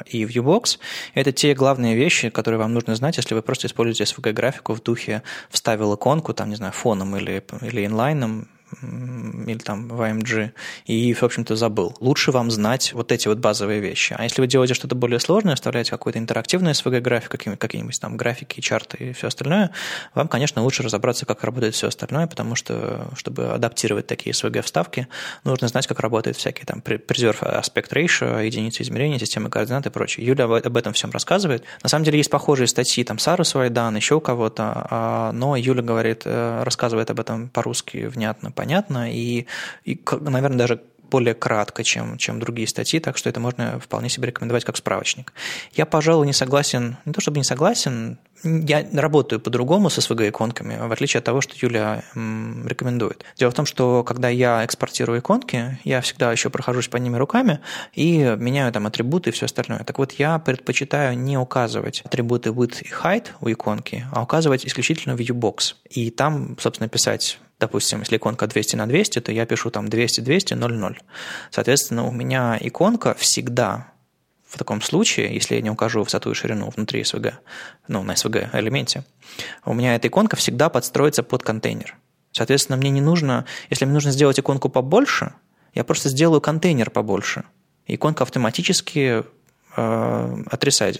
и Viewbox. Это те главные вещи, которые вам нужно знать, если вы просто используете SVG-графику в духе вставил иконку, там, не знаю, фоном или, или инлайном, или там в AMG и, в общем-то, забыл. Лучше вам знать вот эти вот базовые вещи. А если вы делаете что-то более сложное, вставляете какой-то интерактивный SVG-график, какие-нибудь там графики, чарты и все остальное, вам, конечно, лучше разобраться, как работает все остальное, потому что, чтобы адаптировать такие SVG-вставки, нужно знать, как работают всякие там preserve aspect ratio, единицы измерения, системы координат и прочее. Юля об этом всем рассказывает. На самом деле есть похожие статьи, там Сара Суайдан, еще у кого-то, а, но Юля говорит, э, рассказывает об этом по-русски внятно, понятно, и, и наверное, даже более кратко, чем, чем другие статьи, так что это можно вполне себе рекомендовать как справочник. Я, пожалуй, не согласен, не то чтобы не согласен, я работаю по-другому с SVG-иконками, в отличие от того, что Юля рекомендует. Дело в том, что когда я экспортирую иконки, я всегда еще прохожусь по ними руками и меняю там атрибуты и все остальное. Так вот, я предпочитаю не указывать атрибуты width и height у иконки, а указывать исключительно viewbox. И там, собственно, писать допустим, если иконка 200 на 200, то я пишу там 200, 200, 0, 0. Соответственно, у меня иконка всегда в таком случае, если я не укажу высоту и ширину внутри SVG, ну, на SVG элементе, у меня эта иконка всегда подстроится под контейнер. Соответственно, мне не нужно, если мне нужно сделать иконку побольше, я просто сделаю контейнер побольше. Иконка автоматически э.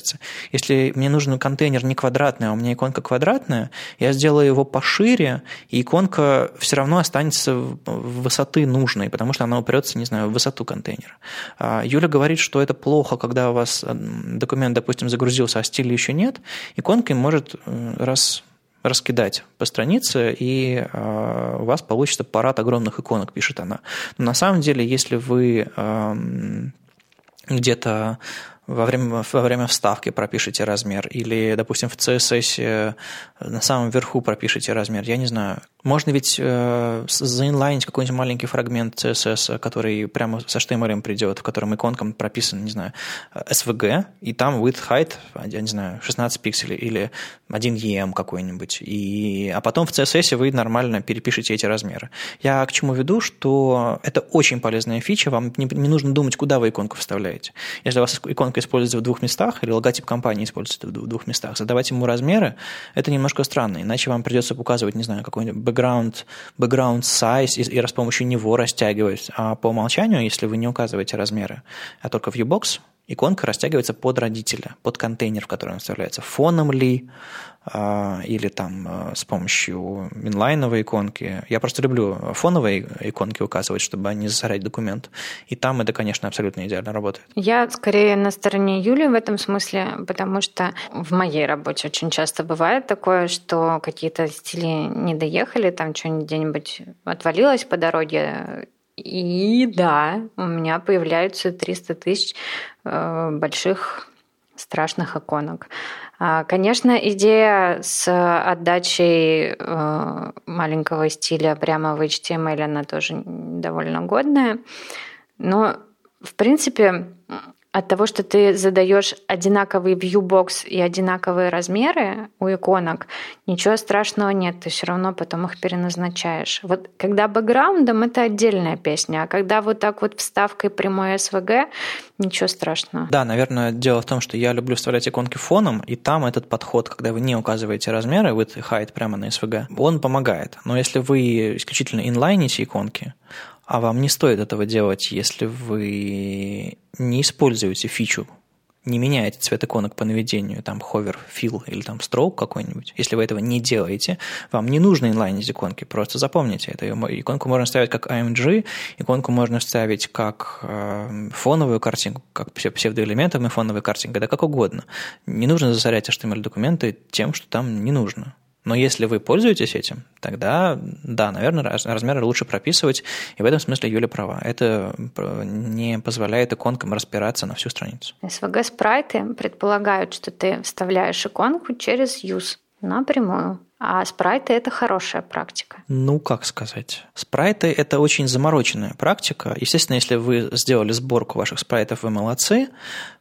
Если мне нужен контейнер не квадратный, а у меня иконка квадратная, я сделаю его пошире, и иконка все равно останется высоты нужной, потому что она упрется, не знаю, в высоту контейнера. А Юля говорит, что это плохо, когда у вас документ, допустим, загрузился, а стиля еще нет, иконка может э, раз раскидать по странице, и э, у вас получится парад огромных иконок, пишет она. Но на самом деле, если вы э, где-то во время, во время вставки пропишите размер, или, допустим, в CSS э, на самом верху пропишите размер, я не знаю. Можно ведь э, заинлайнить какой-нибудь маленький фрагмент CSS, который прямо со HTML придет, в котором иконкам прописан, не знаю, SVG, и там width height, я не знаю, 16 пикселей или 1 EM какой-нибудь. И, а потом в CSS вы нормально перепишите эти размеры. Я к чему веду, что это очень полезная фича, вам не, не нужно думать, куда вы иконку вставляете. Если у вас иконка иконка используется в двух местах, или логотип компании используется в двух местах, задавать ему размеры, это немножко странно, иначе вам придется указывать, не знаю, какой-нибудь background, background size, и, и раз с помощью него растягивать. А по умолчанию, если вы не указываете размеры, а только viewbox, иконка растягивается под родителя, под контейнер, в который он вставляется. Фоном ли, а, или там а, с помощью инлайновой иконки. Я просто люблю фоновые иконки указывать, чтобы не засорять документ. И там это, конечно, абсолютно идеально работает. Я скорее на стороне Юли в этом смысле, потому что в моей работе очень часто бывает такое, что какие-то стили не доехали, там что-нибудь где-нибудь отвалилось по дороге, и да, у меня появляются 300 тысяч э, больших страшных иконок. А, конечно, идея с отдачей э, маленького стиля прямо в HTML, она тоже довольно годная. Но, в принципе, от того, что ты задаешь одинаковый viewbox и одинаковые размеры у иконок, ничего страшного нет, ты все равно потом их переназначаешь. Вот когда бэкграундом это отдельная песня, а когда вот так вот вставкой прямой SVG, ничего страшного. Да, наверное, дело в том, что я люблю вставлять иконки фоном, и там этот подход, когда вы не указываете размеры, вы height прямо на SVG, он помогает. Но если вы исключительно инлайните иконки, а вам не стоит этого делать, если вы не используете фичу, не меняете цвет иконок по наведению, там hover, fill или там stroke какой-нибудь. Если вы этого не делаете, вам не нужно инлайнить иконки, просто запомните это. Иконку можно ставить как AMG, иконку можно ставить как э, фоновую картинку, как псевдоэлементами фоновой картинки, да как угодно. Не нужно засорять HTML-документы тем, что там не нужно. Но если вы пользуетесь этим, тогда, да, наверное, размеры лучше прописывать, и в этом смысле Юля права. Это не позволяет иконкам распираться на всю страницу. SVG-спрайты предполагают, что ты вставляешь иконку через use напрямую. А спрайты – это хорошая практика. Ну, как сказать. Спрайты – это очень замороченная практика. Естественно, если вы сделали сборку ваших спрайтов, вы молодцы,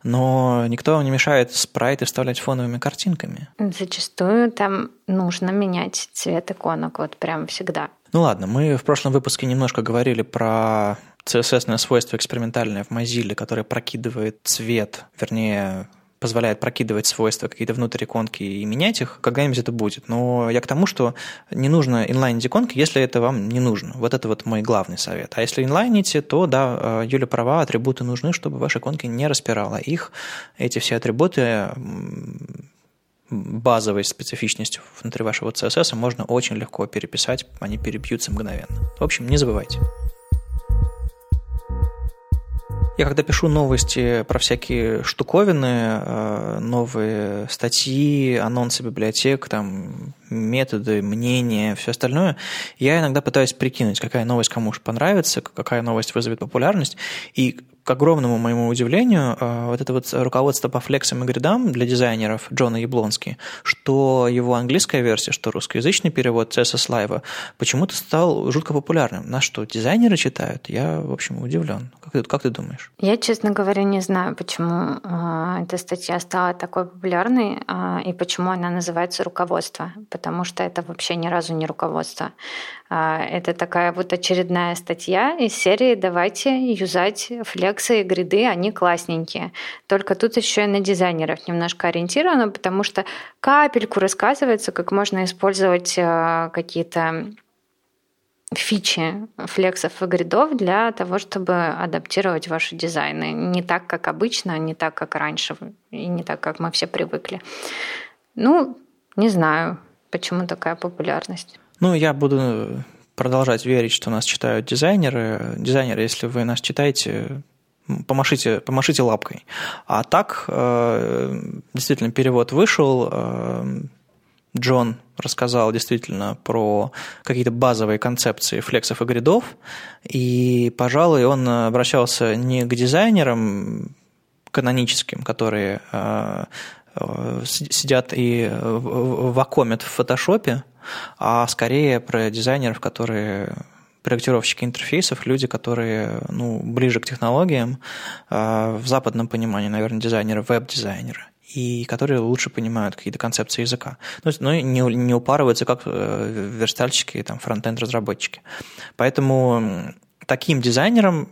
но никто вам не мешает спрайты вставлять фоновыми картинками. Зачастую там нужно менять цвет иконок, вот прям всегда. Ну ладно, мы в прошлом выпуске немножко говорили про CSS-ное свойство экспериментальное в Mozilla, которое прокидывает цвет, вернее, позволяет прокидывать свойства какие-то внутрь иконки и менять их, когда-нибудь это будет. Но я к тому, что не нужно инлайнить иконки, если это вам не нужно. Вот это вот мой главный совет. А если инлайните, то да, э, Юля права, атрибуты нужны, чтобы ваши иконки не распирала их. Эти все атрибуты базовой специфичностью внутри вашего CSS можно очень легко переписать, они перебьются мгновенно. В общем, не забывайте. Я когда пишу новости про всякие штуковины, э, новые статьи, анонсы библиотек, там, методы, мнения, все остальное, я иногда пытаюсь прикинуть, какая новость кому понравится, какая новость вызовет популярность, и к огромному моему удивлению, э, вот это вот руководство по флексам и гридам для дизайнеров Джона Яблонски, что его английская версия, что русскоязычный перевод CSS Live почему-то стал жутко популярным. На что, дизайнеры читают? Я, в общем, удивлен. Как ты, как ты думаешь? Я, честно говоря, не знаю, почему э, эта статья стала такой популярной э, и почему она называется «Руководство», потому что это вообще ни разу не руководство. А, это такая вот очередная статья из серии «Давайте юзать флексы и гриды, они классненькие». Только тут еще и на дизайнеров немножко ориентировано, потому что капельку рассказывается, как можно использовать а, какие-то фичи флексов и гридов для того, чтобы адаптировать ваши дизайны. Не так, как обычно, не так, как раньше, и не так, как мы все привыкли. Ну, не знаю, почему такая популярность. Ну, я буду продолжать верить, что нас читают дизайнеры. Дизайнеры, если вы нас читаете, помашите, помашите лапкой. А так, э, действительно, перевод вышел. Э, Джон рассказал действительно про какие-то базовые концепции флексов и гридов, и, пожалуй, он обращался не к дизайнерам каноническим, которые э, сидят и вакомят в фотошопе, а скорее про дизайнеров, которые проектировщики интерфейсов, люди, которые ну, ближе к технологиям, а, в западном понимании, наверное, дизайнеры, веб-дизайнеры и которые лучше понимают какие-то концепции языка. Ну, но не, не упарываются как э, верстальщики, там, фронтенд-разработчики. Поэтому таким дизайнерам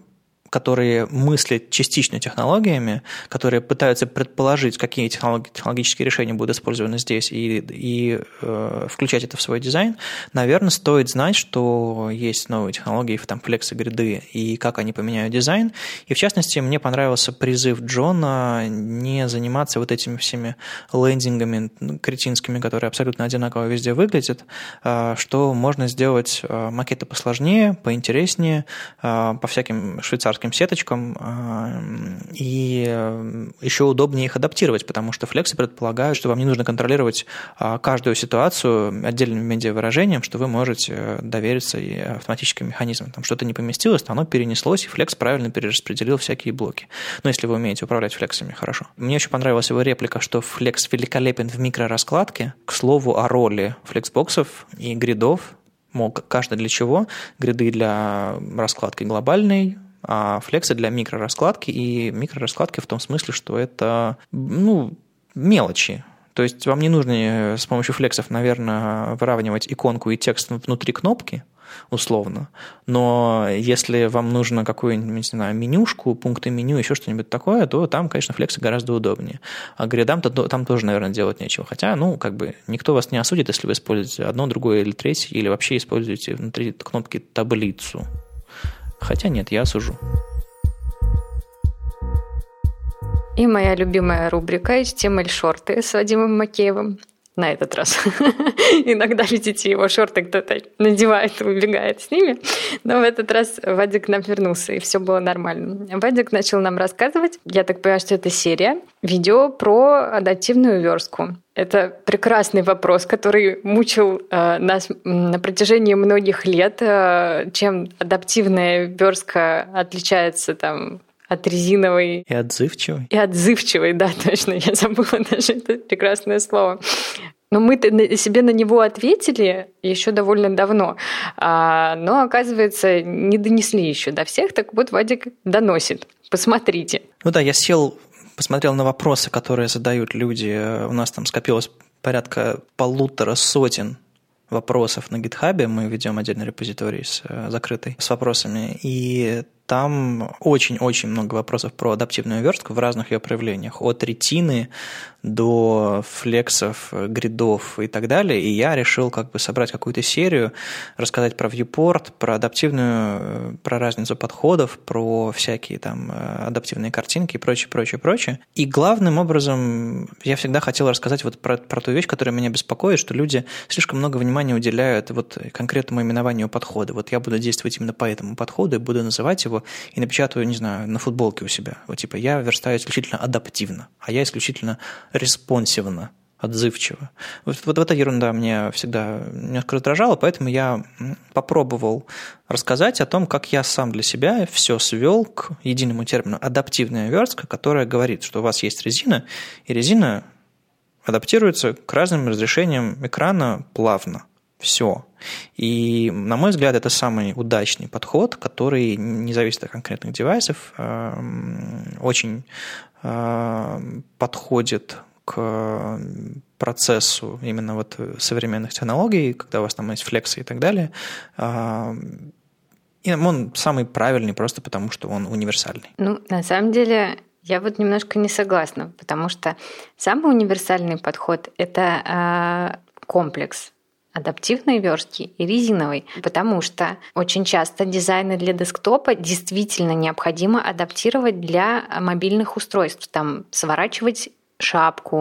которые мыслят частично технологиями, которые пытаются предположить, какие технологи- технологические решения будут использованы здесь, и, и э, включать это в свой дизайн, наверное, стоит знать, что есть новые технологии, там, флексы, гриды, и как они поменяют дизайн. И, в частности, мне понравился призыв Джона не заниматься вот этими всеми лендингами кретинскими, которые абсолютно одинаково везде выглядят, э, что можно сделать э, макеты посложнее, поинтереснее, э, по всяким швейцарским гигантским сеточкам, а, и э, еще удобнее их адаптировать, потому что флексы предполагают, что вам не нужно контролировать а, каждую ситуацию отдельным медиавыражением, что вы можете довериться и автоматическим механизмам. Там что-то не поместилось, то оно перенеслось, и флекс правильно перераспределил всякие блоки. Но если вы умеете управлять флексами, хорошо. Мне очень понравилась его реплика, что флекс великолепен в микрораскладке. К слову о роли флексбоксов и гридов, мол, каждый для чего. Гриды для раскладки глобальной, флексы для микрораскладки, и микрораскладки в том смысле, что это, ну, мелочи, то есть вам не нужно э, с помощью флексов, наверное, выравнивать иконку и текст внутри кнопки, условно. Но если вам нужно какую-нибудь, не знаю, менюшку, пункты меню, еще что-нибудь такое, то там, конечно, флексы гораздо удобнее. А гридам -то, там тоже, наверное, делать нечего. Хотя, ну, как бы, никто вас не осудит, если вы используете одно, другое или третье, или вообще используете внутри кнопки таблицу. Хотя нет, я осужу. И моя любимая рубрика HTML-шорты с Вадимом Макеевым на этот раз. Иногда видите его шорты кто-то надевает и убегает с ними. Но в этот раз Вадик нам вернулся, и все было нормально. Вадик начал нам рассказывать, я так понимаю, что это серия, видео про адаптивную верстку. Это прекрасный вопрос, который мучил э, нас на протяжении многих лет. Э, чем адаптивная верстка отличается там от резиновой. И отзывчивой. И отзывчивой, да, точно. Я забыла даже это прекрасное слово. Но мы себе на него ответили еще довольно давно. А, но, оказывается, не донесли еще до всех. Так вот, Вадик доносит. Посмотрите. Ну да, я сел, посмотрел на вопросы, которые задают люди. У нас там скопилось порядка полутора сотен вопросов на гитхабе. Мы ведем отдельный репозиторий с, э, закрытый с вопросами. И там очень-очень много вопросов про адаптивную верстку в разных ее проявлениях, от ретины до флексов, гридов и так далее. И я решил как бы собрать какую-то серию, рассказать про viewport, про адаптивную, про разницу подходов, про всякие там э, адаптивные картинки и прочее, прочее, прочее. И главным образом я всегда хотел рассказать вот про, про ту вещь, которая меня беспокоит, что люди слишком много внимания уделяют вот конкретному именованию подхода. Вот я буду действовать именно по этому подходу и буду называть его и напечатаю, не знаю, на футболке у себя. Вот типа я верстаю исключительно адаптивно, а я исключительно респонсивно, отзывчиво. Вот, вот эта ерунда меня всегда немножко раздражала, поэтому я попробовал рассказать о том, как я сам для себя все свел к единому термину адаптивная верстка, которая говорит, что у вас есть резина, и резина адаптируется к разным разрешениям экрана плавно. Все. И, на мой взгляд, это самый удачный подход, который не зависит от конкретных девайсов, а, очень а, подходит к процессу именно вот современных технологий, когда у вас там есть флексы и так далее. А, и он самый правильный просто потому, что он универсальный. Ну, на самом деле, я вот немножко не согласна, потому что самый универсальный подход – это комплекс адаптивной верстки и резиновой, потому что очень часто дизайны для десктопа действительно необходимо адаптировать для мобильных устройств, там сворачивать шапку,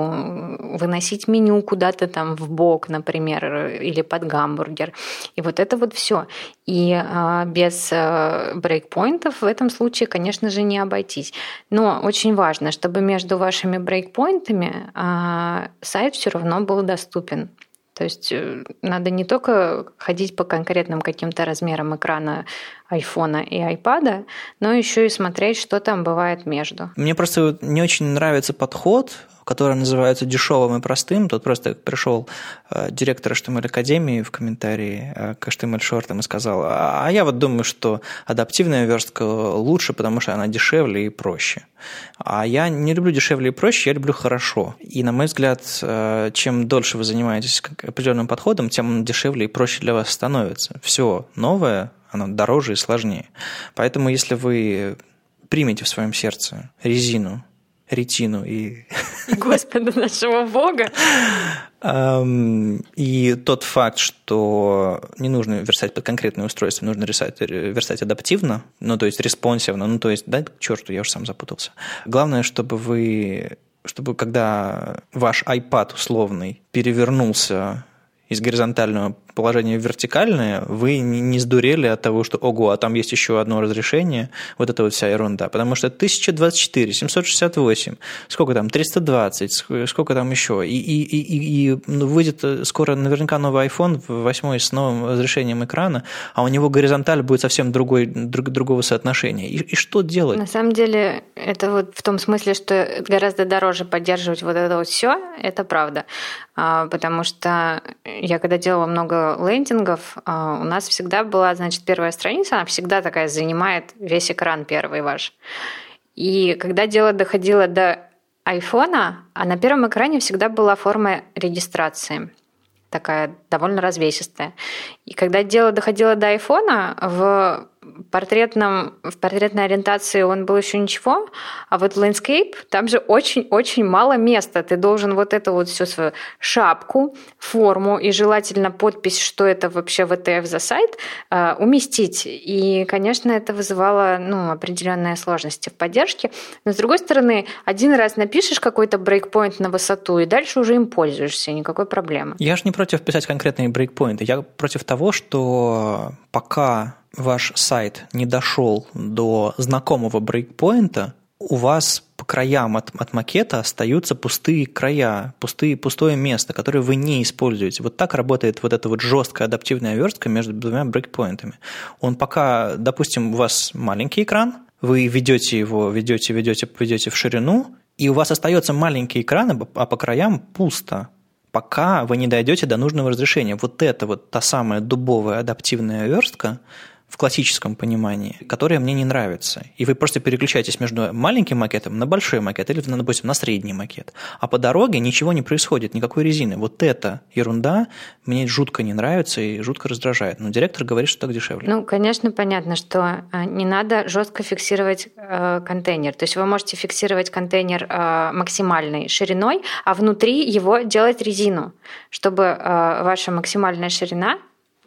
выносить меню куда-то там в бок, например, или под гамбургер. И вот это вот все. И а, без а, брейкпоинтов в этом случае, конечно же, не обойтись. Но очень важно, чтобы между вашими брейкпоинтами а, сайт все равно был доступен. То есть э, надо не только ходить по конкретным каким-то размерам экрана айфона и айпада, но еще и смотреть, что там бывает между. Мне просто не очень нравится подход который называется дешевым и простым. Тут просто пришел э, директор HTML Академии в комментарии э, к HTML шортам и сказал, а я вот думаю, что адаптивная верстка лучше, потому что она дешевле и проще. А я не люблю дешевле и проще, я люблю хорошо. И, на мой взгляд, э, чем дольше вы занимаетесь определенным подходом, тем дешевле и проще для вас становится. Все новое, оно дороже и сложнее. Поэтому, если вы примете в своем сердце резину, ретину и... Господа нашего Бога. И тот факт, что не нужно верстать под конкретное устройство, нужно верстать, верстать адаптивно, ну, то есть респонсивно, ну, то есть, да, к черту, я уже сам запутался. Главное, чтобы вы чтобы когда ваш iPad условный перевернулся из горизонтального положение вертикальное, вы не сдурели от того, что ого, а там есть еще одно разрешение, вот это вот вся ерунда. Потому что 1024, 768, сколько там, 320, сколько там еще. И, и, и, и ну, выйдет скоро наверняка новый iPhone, восьмой с новым разрешением экрана, а у него горизонталь будет совсем другой, друг, другого соотношения. И, и что делать? На самом деле, это вот в том смысле, что гораздо дороже поддерживать вот это вот все, это правда. А, потому что я когда делала много лендингов а, у нас всегда была, значит, первая страница, она всегда такая занимает весь экран первый ваш. И когда дело доходило до айфона, а на первом экране всегда была форма регистрации такая довольно развесистая. И когда дело доходило до айфона, в портретном, в портретной ориентации он был еще ничего, а вот landscape, там же очень-очень мало места. Ты должен вот эту вот всю свою шапку, форму и желательно подпись, что это вообще VTF за сайт, э, уместить. И, конечно, это вызывало ну, определенные сложности в поддержке. Но, с другой стороны, один раз напишешь какой-то брейкпоинт на высоту, и дальше уже им пользуешься, никакой проблемы. Я же не против писать конкретные брейкпоинты. Я против того, что пока ваш сайт не дошел до знакомого брейкпоинта, у вас по краям от, от макета остаются пустые края, пустые, пустое место, которое вы не используете. Вот так работает вот эта вот жесткая адаптивная верстка между двумя брейкпоинтами. Он пока, допустим, у вас маленький экран, вы ведете его, ведете, ведете, ведете в ширину, и у вас остается маленький экран, а по краям пусто пока вы не дойдете до нужного разрешения. Вот это вот та самая дубовая адаптивная верстка, в классическом понимании, которое мне не нравится. И вы просто переключаетесь между маленьким макетом на большой макет или, допустим, на средний макет. А по дороге ничего не происходит, никакой резины. Вот эта ерунда мне жутко не нравится и жутко раздражает. Но директор говорит, что так дешевле. Ну, конечно, понятно, что а, не надо жестко фиксировать э, контейнер. То есть вы можете фиксировать контейнер э, максимальной шириной, а внутри его делать резину, чтобы э, ваша максимальная ширина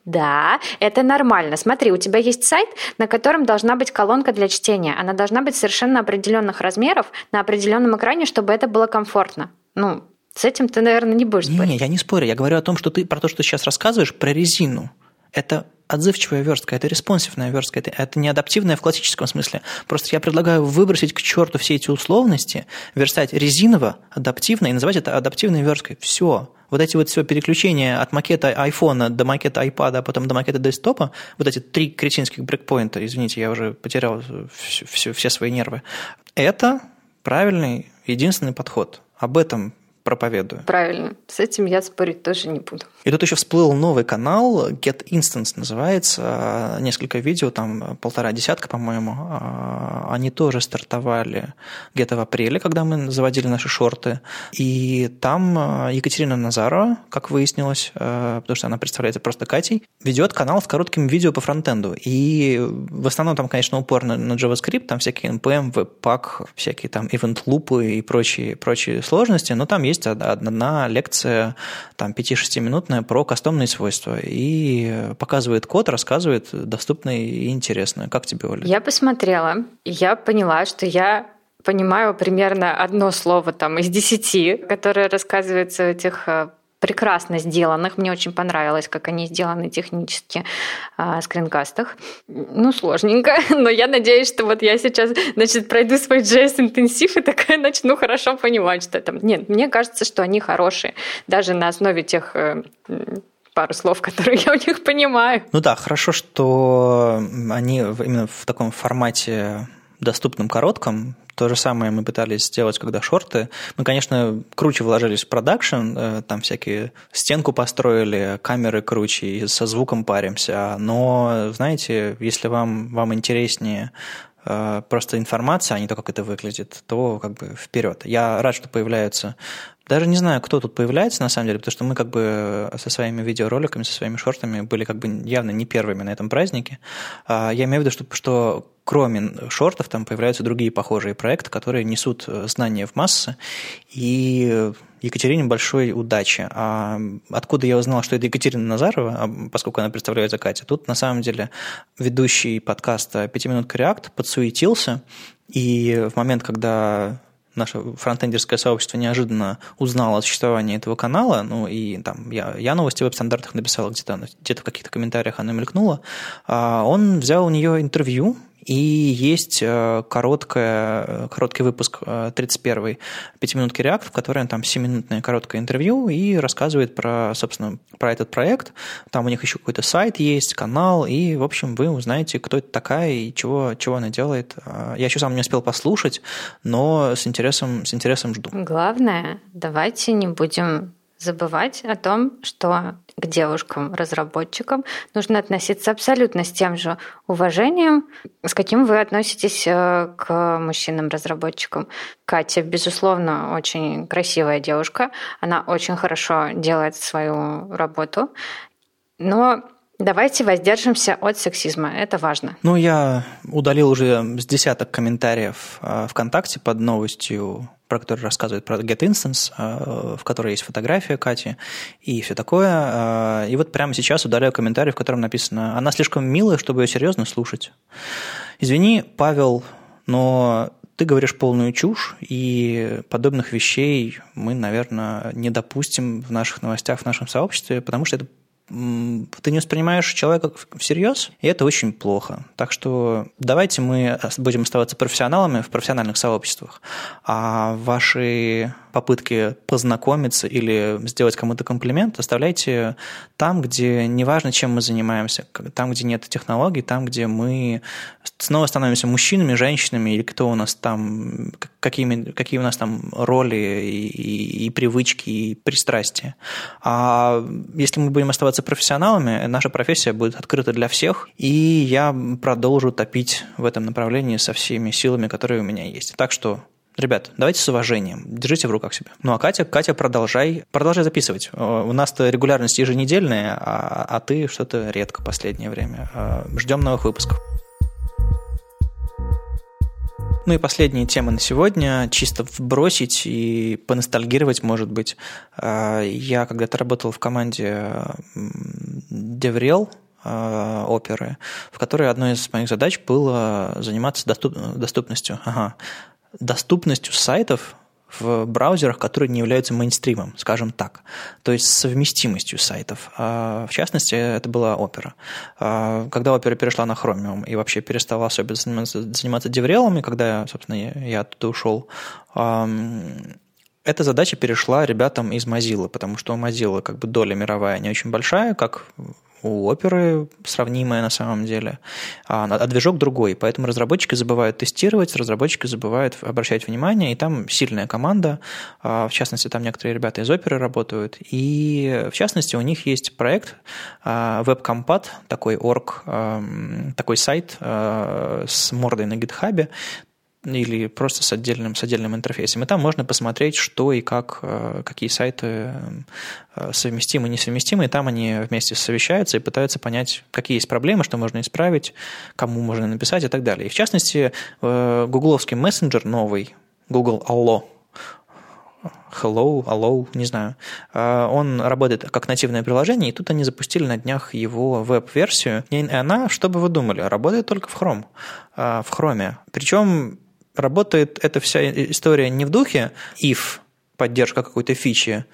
да, это нормально. Смотри, у тебя есть сайт, на котором должна быть колонка для чтения. Она должна быть совершенно определенных размеров на определенном экране, чтобы это было комфортно. Ну, с этим ты, наверное, не будешь спорить. Не, я не спорю. Я говорю о том, что ты про то, что ты сейчас рассказываешь, про резину. Это отзывчивая верстка, это респонсивная верстка, это, это не адаптивная в классическом смысле. Просто я предлагаю выбросить к черту все эти условности, верстать резиново, адаптивно и называть это адаптивной версткой. Все. Вот эти вот все переключения от макета айфона до макета айпада, а потом до макета десктопа, вот эти три кретинских брекпоинта, извините, я уже потерял все, все, все свои нервы, это правильный, единственный подход. Об этом проповедую. Правильно. С этим я спорить тоже не буду. И тут еще всплыл новый канал, Get Instance называется, несколько видео, там полтора десятка, по-моему. А, они тоже стартовали где-то в апреле, когда мы заводили наши шорты. И там а, Екатерина Назарова, как выяснилось, а, потому что она представляется просто Катей, ведет канал с коротким видео по фронтенду. И в основном там, конечно, упор на, на JavaScript, там всякие NPM, Webpack, всякие там event-лупы и прочие, прочие сложности, но там есть есть одна лекция, там 5-6 минутная про кастомные свойства и показывает код, рассказывает доступно и интересно. Как тебе, Оля? Я посмотрела, я поняла, что я понимаю примерно одно слово там из десяти, которое рассказывается в этих э, прекрасно сделанных. Мне очень понравилось, как они сделаны технически э, скринкастах. Ну, сложненько, но я надеюсь, что вот я сейчас, значит, пройду свой JS-интенсив и такая начну хорошо понимать, что там... Нет, мне кажется, что они хорошие, даже на основе тех э, пару слов, которые я у них понимаю. Ну да, хорошо, что они именно в таком формате доступном коротком, то же самое мы пытались сделать, когда шорты. Мы, конечно, круче вложились в продакшн, э, там всякие стенку построили, камеры круче, и со звуком паримся. Но, знаете, если вам, вам интереснее э, просто информация, а не то, как это выглядит, то как бы вперед. Я рад, что появляются даже не знаю, кто тут появляется на самом деле, потому что мы как бы со своими видеороликами, со своими шортами были как бы явно не первыми на этом празднике. А, я имею в виду, что, что кроме шортов там появляются другие похожие проекты, которые несут э, знания в массы. И Екатерине большой удачи. А откуда я узнал, что это Екатерина Назарова, а поскольку она представляет за Катя? Тут на самом деле ведущий подкаста «Пятиминутка Реакт» подсуетился, и в момент, когда наше фронтендерское сообщество неожиданно узнало о существовании этого канала, ну и там я, я новости в веб-стандартах написал где-то, где-то в каких-то комментариях оно мелькнуло, а он взял у нее интервью, и есть э, короткое, короткий выпуск 31-й э, пятиминутки React, в котором там 7-минутное короткое интервью и рассказывает про, собственно, про этот проект. Там у них еще какой-то сайт есть, канал, и, в общем, вы узнаете, кто это такая и чего, чего она делает. А, я еще сам не успел послушать, но с интересом, с интересом жду. Главное, давайте не будем забывать о том, что к девушкам-разработчикам нужно относиться абсолютно с тем же уважением, с каким вы относитесь э, к мужчинам-разработчикам. Катя, безусловно, очень красивая девушка, она очень хорошо делает свою работу, но Давайте воздержимся от сексизма, это важно. Ну, я удалил уже с десяток комментариев э, ВКонтакте под новостью про который рассказывает про Get э, в которой есть фотография Кати и все такое. Э, и вот прямо сейчас удаляю комментарий, в котором написано «Она слишком милая, чтобы ее серьезно слушать». Извини, Павел, но ты говоришь полную чушь, и подобных вещей мы, наверное, не допустим в наших новостях, в нашем сообществе, потому что это ты не воспринимаешь человека всерьез, и это очень плохо. Так что давайте мы будем оставаться профессионалами в профессиональных сообществах, а ваши попытки познакомиться или сделать кому-то комплимент оставляйте там, где неважно, чем мы занимаемся, там, где нет технологий, там, где мы снова становимся мужчинами, женщинами, или кто у нас там, какими, какие у нас там роли и, и, и привычки, и пристрастия. А если мы будем оставаться оставаться профессионалами, наша профессия будет открыта для всех, и я продолжу топить в этом направлении со всеми силами, которые у меня есть. Так что Ребят, давайте с уважением, держите в руках себя. Ну а Катя, Катя, продолжай, продолжай записывать. У нас-то регулярность еженедельная, а, а ты что-то редко последнее время. А, ждем новых выпусков. Ну и последняя тема на сегодня, чисто вбросить и поностальгировать, может быть. А, я когда-то работал в команде DevRel, оперы, в которой одной из моих задач было заниматься доступ, доступностью. Ага доступностью сайтов в браузерах, которые не являются мейнстримом, скажем так. То есть совместимостью сайтов. А, в частности, это была Opera. А, когда Opera перешла на Chromium и вообще перестала особенно заниматься, заниматься деврелами, когда, собственно, я оттуда ушел, эта задача перешла ребятам из Mozilla, потому что у Mozilla как бы доля мировая не очень большая, как у оперы сравнимая на самом деле, а, а движок другой. Поэтому разработчики забывают тестировать, разработчики забывают обращать внимание, и там сильная команда, а, в частности, там некоторые ребята из оперы работают, и в частности у них есть проект WebCompat, а, такой орг, такой сайт с мордой на гитхабе, или просто с отдельным, с отдельным интерфейсом. И там можно посмотреть, что и как, э, какие сайты э, совместимы, несовместимы, и там они вместе совещаются и пытаются понять, какие есть проблемы, что можно исправить, кому можно написать и так далее. И в частности, э, гугловский мессенджер новый, Google Allo, Hello, Allo, не знаю. Он работает как нативное приложение, и тут они запустили на днях его веб-версию. И она, что бы вы думали, работает только в Chrome, в Chrome. Причем работает эта вся история не в духе if, поддержка какой-то фичи,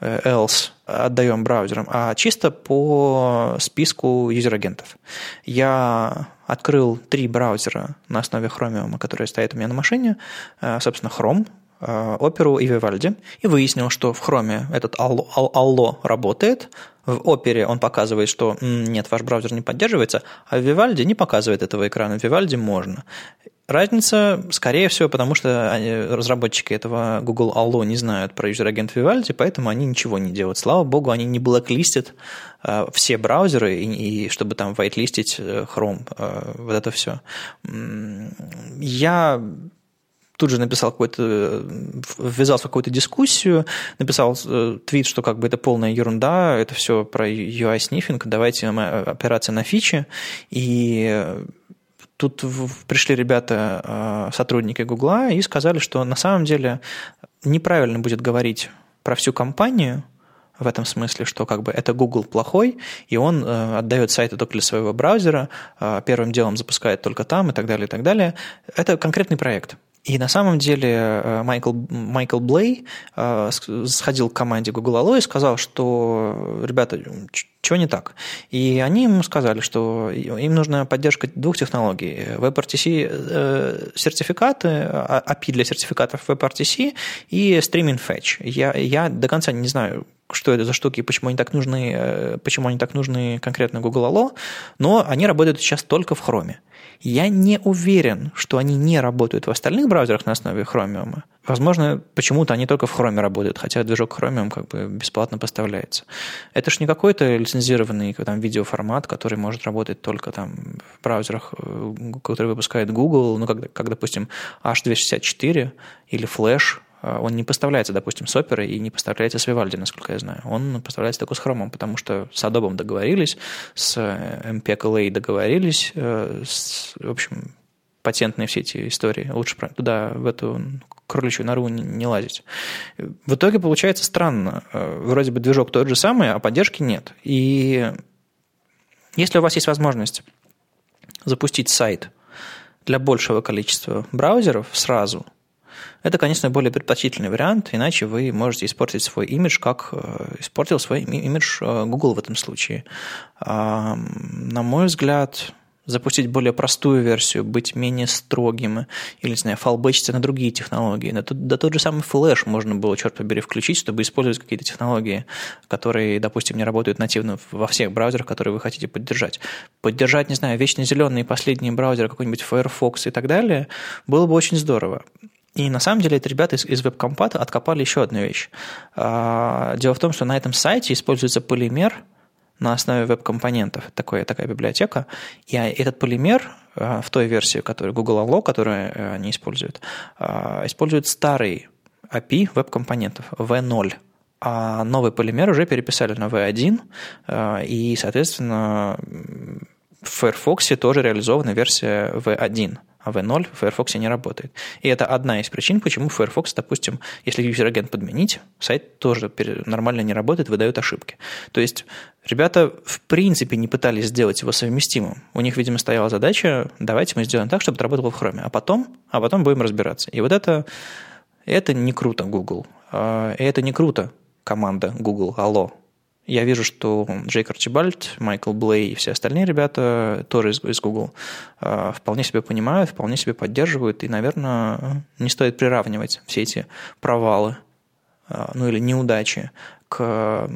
э, else отдаем браузерам, а чисто по списку юзер-агентов. Я открыл три браузера на основе Chromium, которые стоят у меня на машине, э, собственно, Chrome, э, Opera и Vivaldi, и выяснил, что в Chrome этот Allo работает, в Opera он показывает, что нет, ваш браузер не поддерживается, а в Vivaldi не показывает этого экрана, в Vivaldi можно. Разница, скорее всего, потому что они, разработчики этого Google Allo не знают про user agent Vivaldi, поэтому они ничего не делают. Слава богу, они не блэклистят э, все браузеры, и, и чтобы там вайтлистить э, Chrome, э, вот это все. Я тут же написал какой-то, ввязался в какую-то дискуссию, написал э, твит, что как бы это полная ерунда, это все про UA sniffing, давайте опираться на фичи, и тут пришли ребята, сотрудники Гугла, и сказали, что на самом деле неправильно будет говорить про всю компанию, в этом смысле, что как бы это Google плохой, и он э, отдает сайты только для своего браузера, э, первым делом запускает только там и так далее, и так далее. Это конкретный проект. И на самом деле э, Майкл, Майкл Блей э, сходил к команде Google Allo и сказал, что, ребята, что не так? И они ему сказали, что им нужна поддержка двух технологий. WebRTC э, сертификаты, а, API для сертификатов WebRTC и Streaming Fetch. Я, я до конца не знаю, что это за штуки, почему они так нужны, почему они так нужны конкретно Google Allo, но они работают сейчас только в Chrome. Я не уверен, что они не работают в остальных браузерах на основе Chromium. Возможно, почему-то они только в Chrome работают, хотя движок Chromium как бы бесплатно поставляется. Это ж не какой-то лицензированный там, видеоформат, который может работать только там в браузерах, э, которые выпускает Google, ну, как, как допустим, H264 или Flash, он не поставляется, допустим, с оперой и не поставляется с Vivaldi, насколько я знаю. Он поставляется только с хромом, потому что с Adobe договорились, с MPEG-LA договорились, э, с, в общем, патентные все эти истории. Лучше туда, в эту кроличью нору не, не лазить. В итоге получается странно. Э, вроде бы движок тот же самый, а поддержки нет. И если у вас есть возможность запустить сайт для большего количества браузеров сразу – это, конечно, более предпочтительный вариант, иначе вы можете испортить свой имидж, как э, испортил свой имидж э, Google в этом случае. На мой взгляд, запустить более простую версию, быть менее строгим, или, не знаю, фалбэчиться на другие технологии. Да, тот, да тот же самый флеш можно было, черт побери, включить, чтобы использовать какие-то технологии, которые, допустим, не работают нативно во всех браузерах, которые вы хотите поддержать. Поддержать, не знаю, вечно зеленые последние браузеры, какой-нибудь Firefox и так далее, было бы очень здорово. И на самом деле эти ребята из, из веб-компата откопали еще одну вещь. А, дело в том, что на этом сайте используется полимер на основе веб-компонентов. Такое, такая библиотека. И этот полимер в той версии, которую Google Allo, которую они используют, использует старый API веб-компонентов V0 а новый полимер уже переписали на V1, э, и, соответственно, в Firefox тоже реализована версия V1, а V0 в Firefox не работает. И это одна из причин, почему Firefox, допустим, если user-агент подменить, сайт тоже нормально не работает, выдает ошибки. То есть ребята в принципе не пытались сделать его совместимым. У них, видимо, стояла задача, давайте мы сделаем так, чтобы это работало в Chrome, а потом, а потом будем разбираться. И вот это, это не круто, Google. А, это не круто, команда Google Allo. Я вижу, что Джейк Арчибальд, Майкл Блей и все остальные ребята тоже из, из Google э, вполне себе понимают, вполне себе поддерживают, и, наверное, не стоит приравнивать все эти провалы, э, ну или неудачи к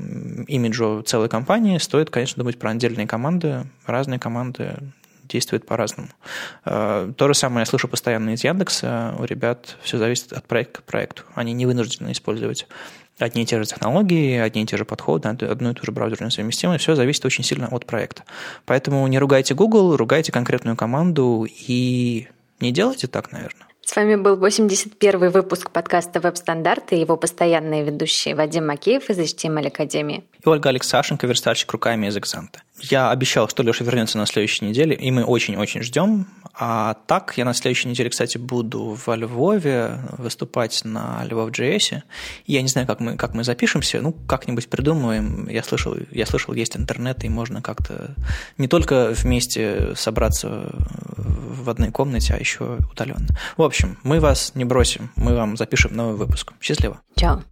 имиджу целой компании. Стоит, конечно, думать про отдельные команды. Разные команды действуют по-разному. Э, то же самое я слышу постоянно из Яндекса. У ребят все зависит от проекта к проекту. Они не вынуждены использовать одни и те же технологии, одни и те же подходы, одну и ту же браузерную совместимость, все зависит очень сильно от проекта. Поэтому не ругайте Google, ругайте конкретную команду и не делайте так, наверное. С вами был 81 выпуск подкаста «Веб-стандарты» и его постоянные ведущие Вадим Макеев из HTML Академии. И Ольга Алексашенко, верстальщик руками из Экзанта. Я обещал, что Леша вернется на следующей неделе, и мы очень-очень ждем. А так, я на следующей неделе, кстати, буду во Львове выступать на Львов.js. Я не знаю, как мы, как мы запишемся, ну, как-нибудь придумаем. Я слышал, я слышал, есть интернет, и можно как-то не только вместе собраться в одной комнате, а еще удаленно. В общем, мы вас не бросим, мы вам запишем новый выпуск. Счастливо. Чао.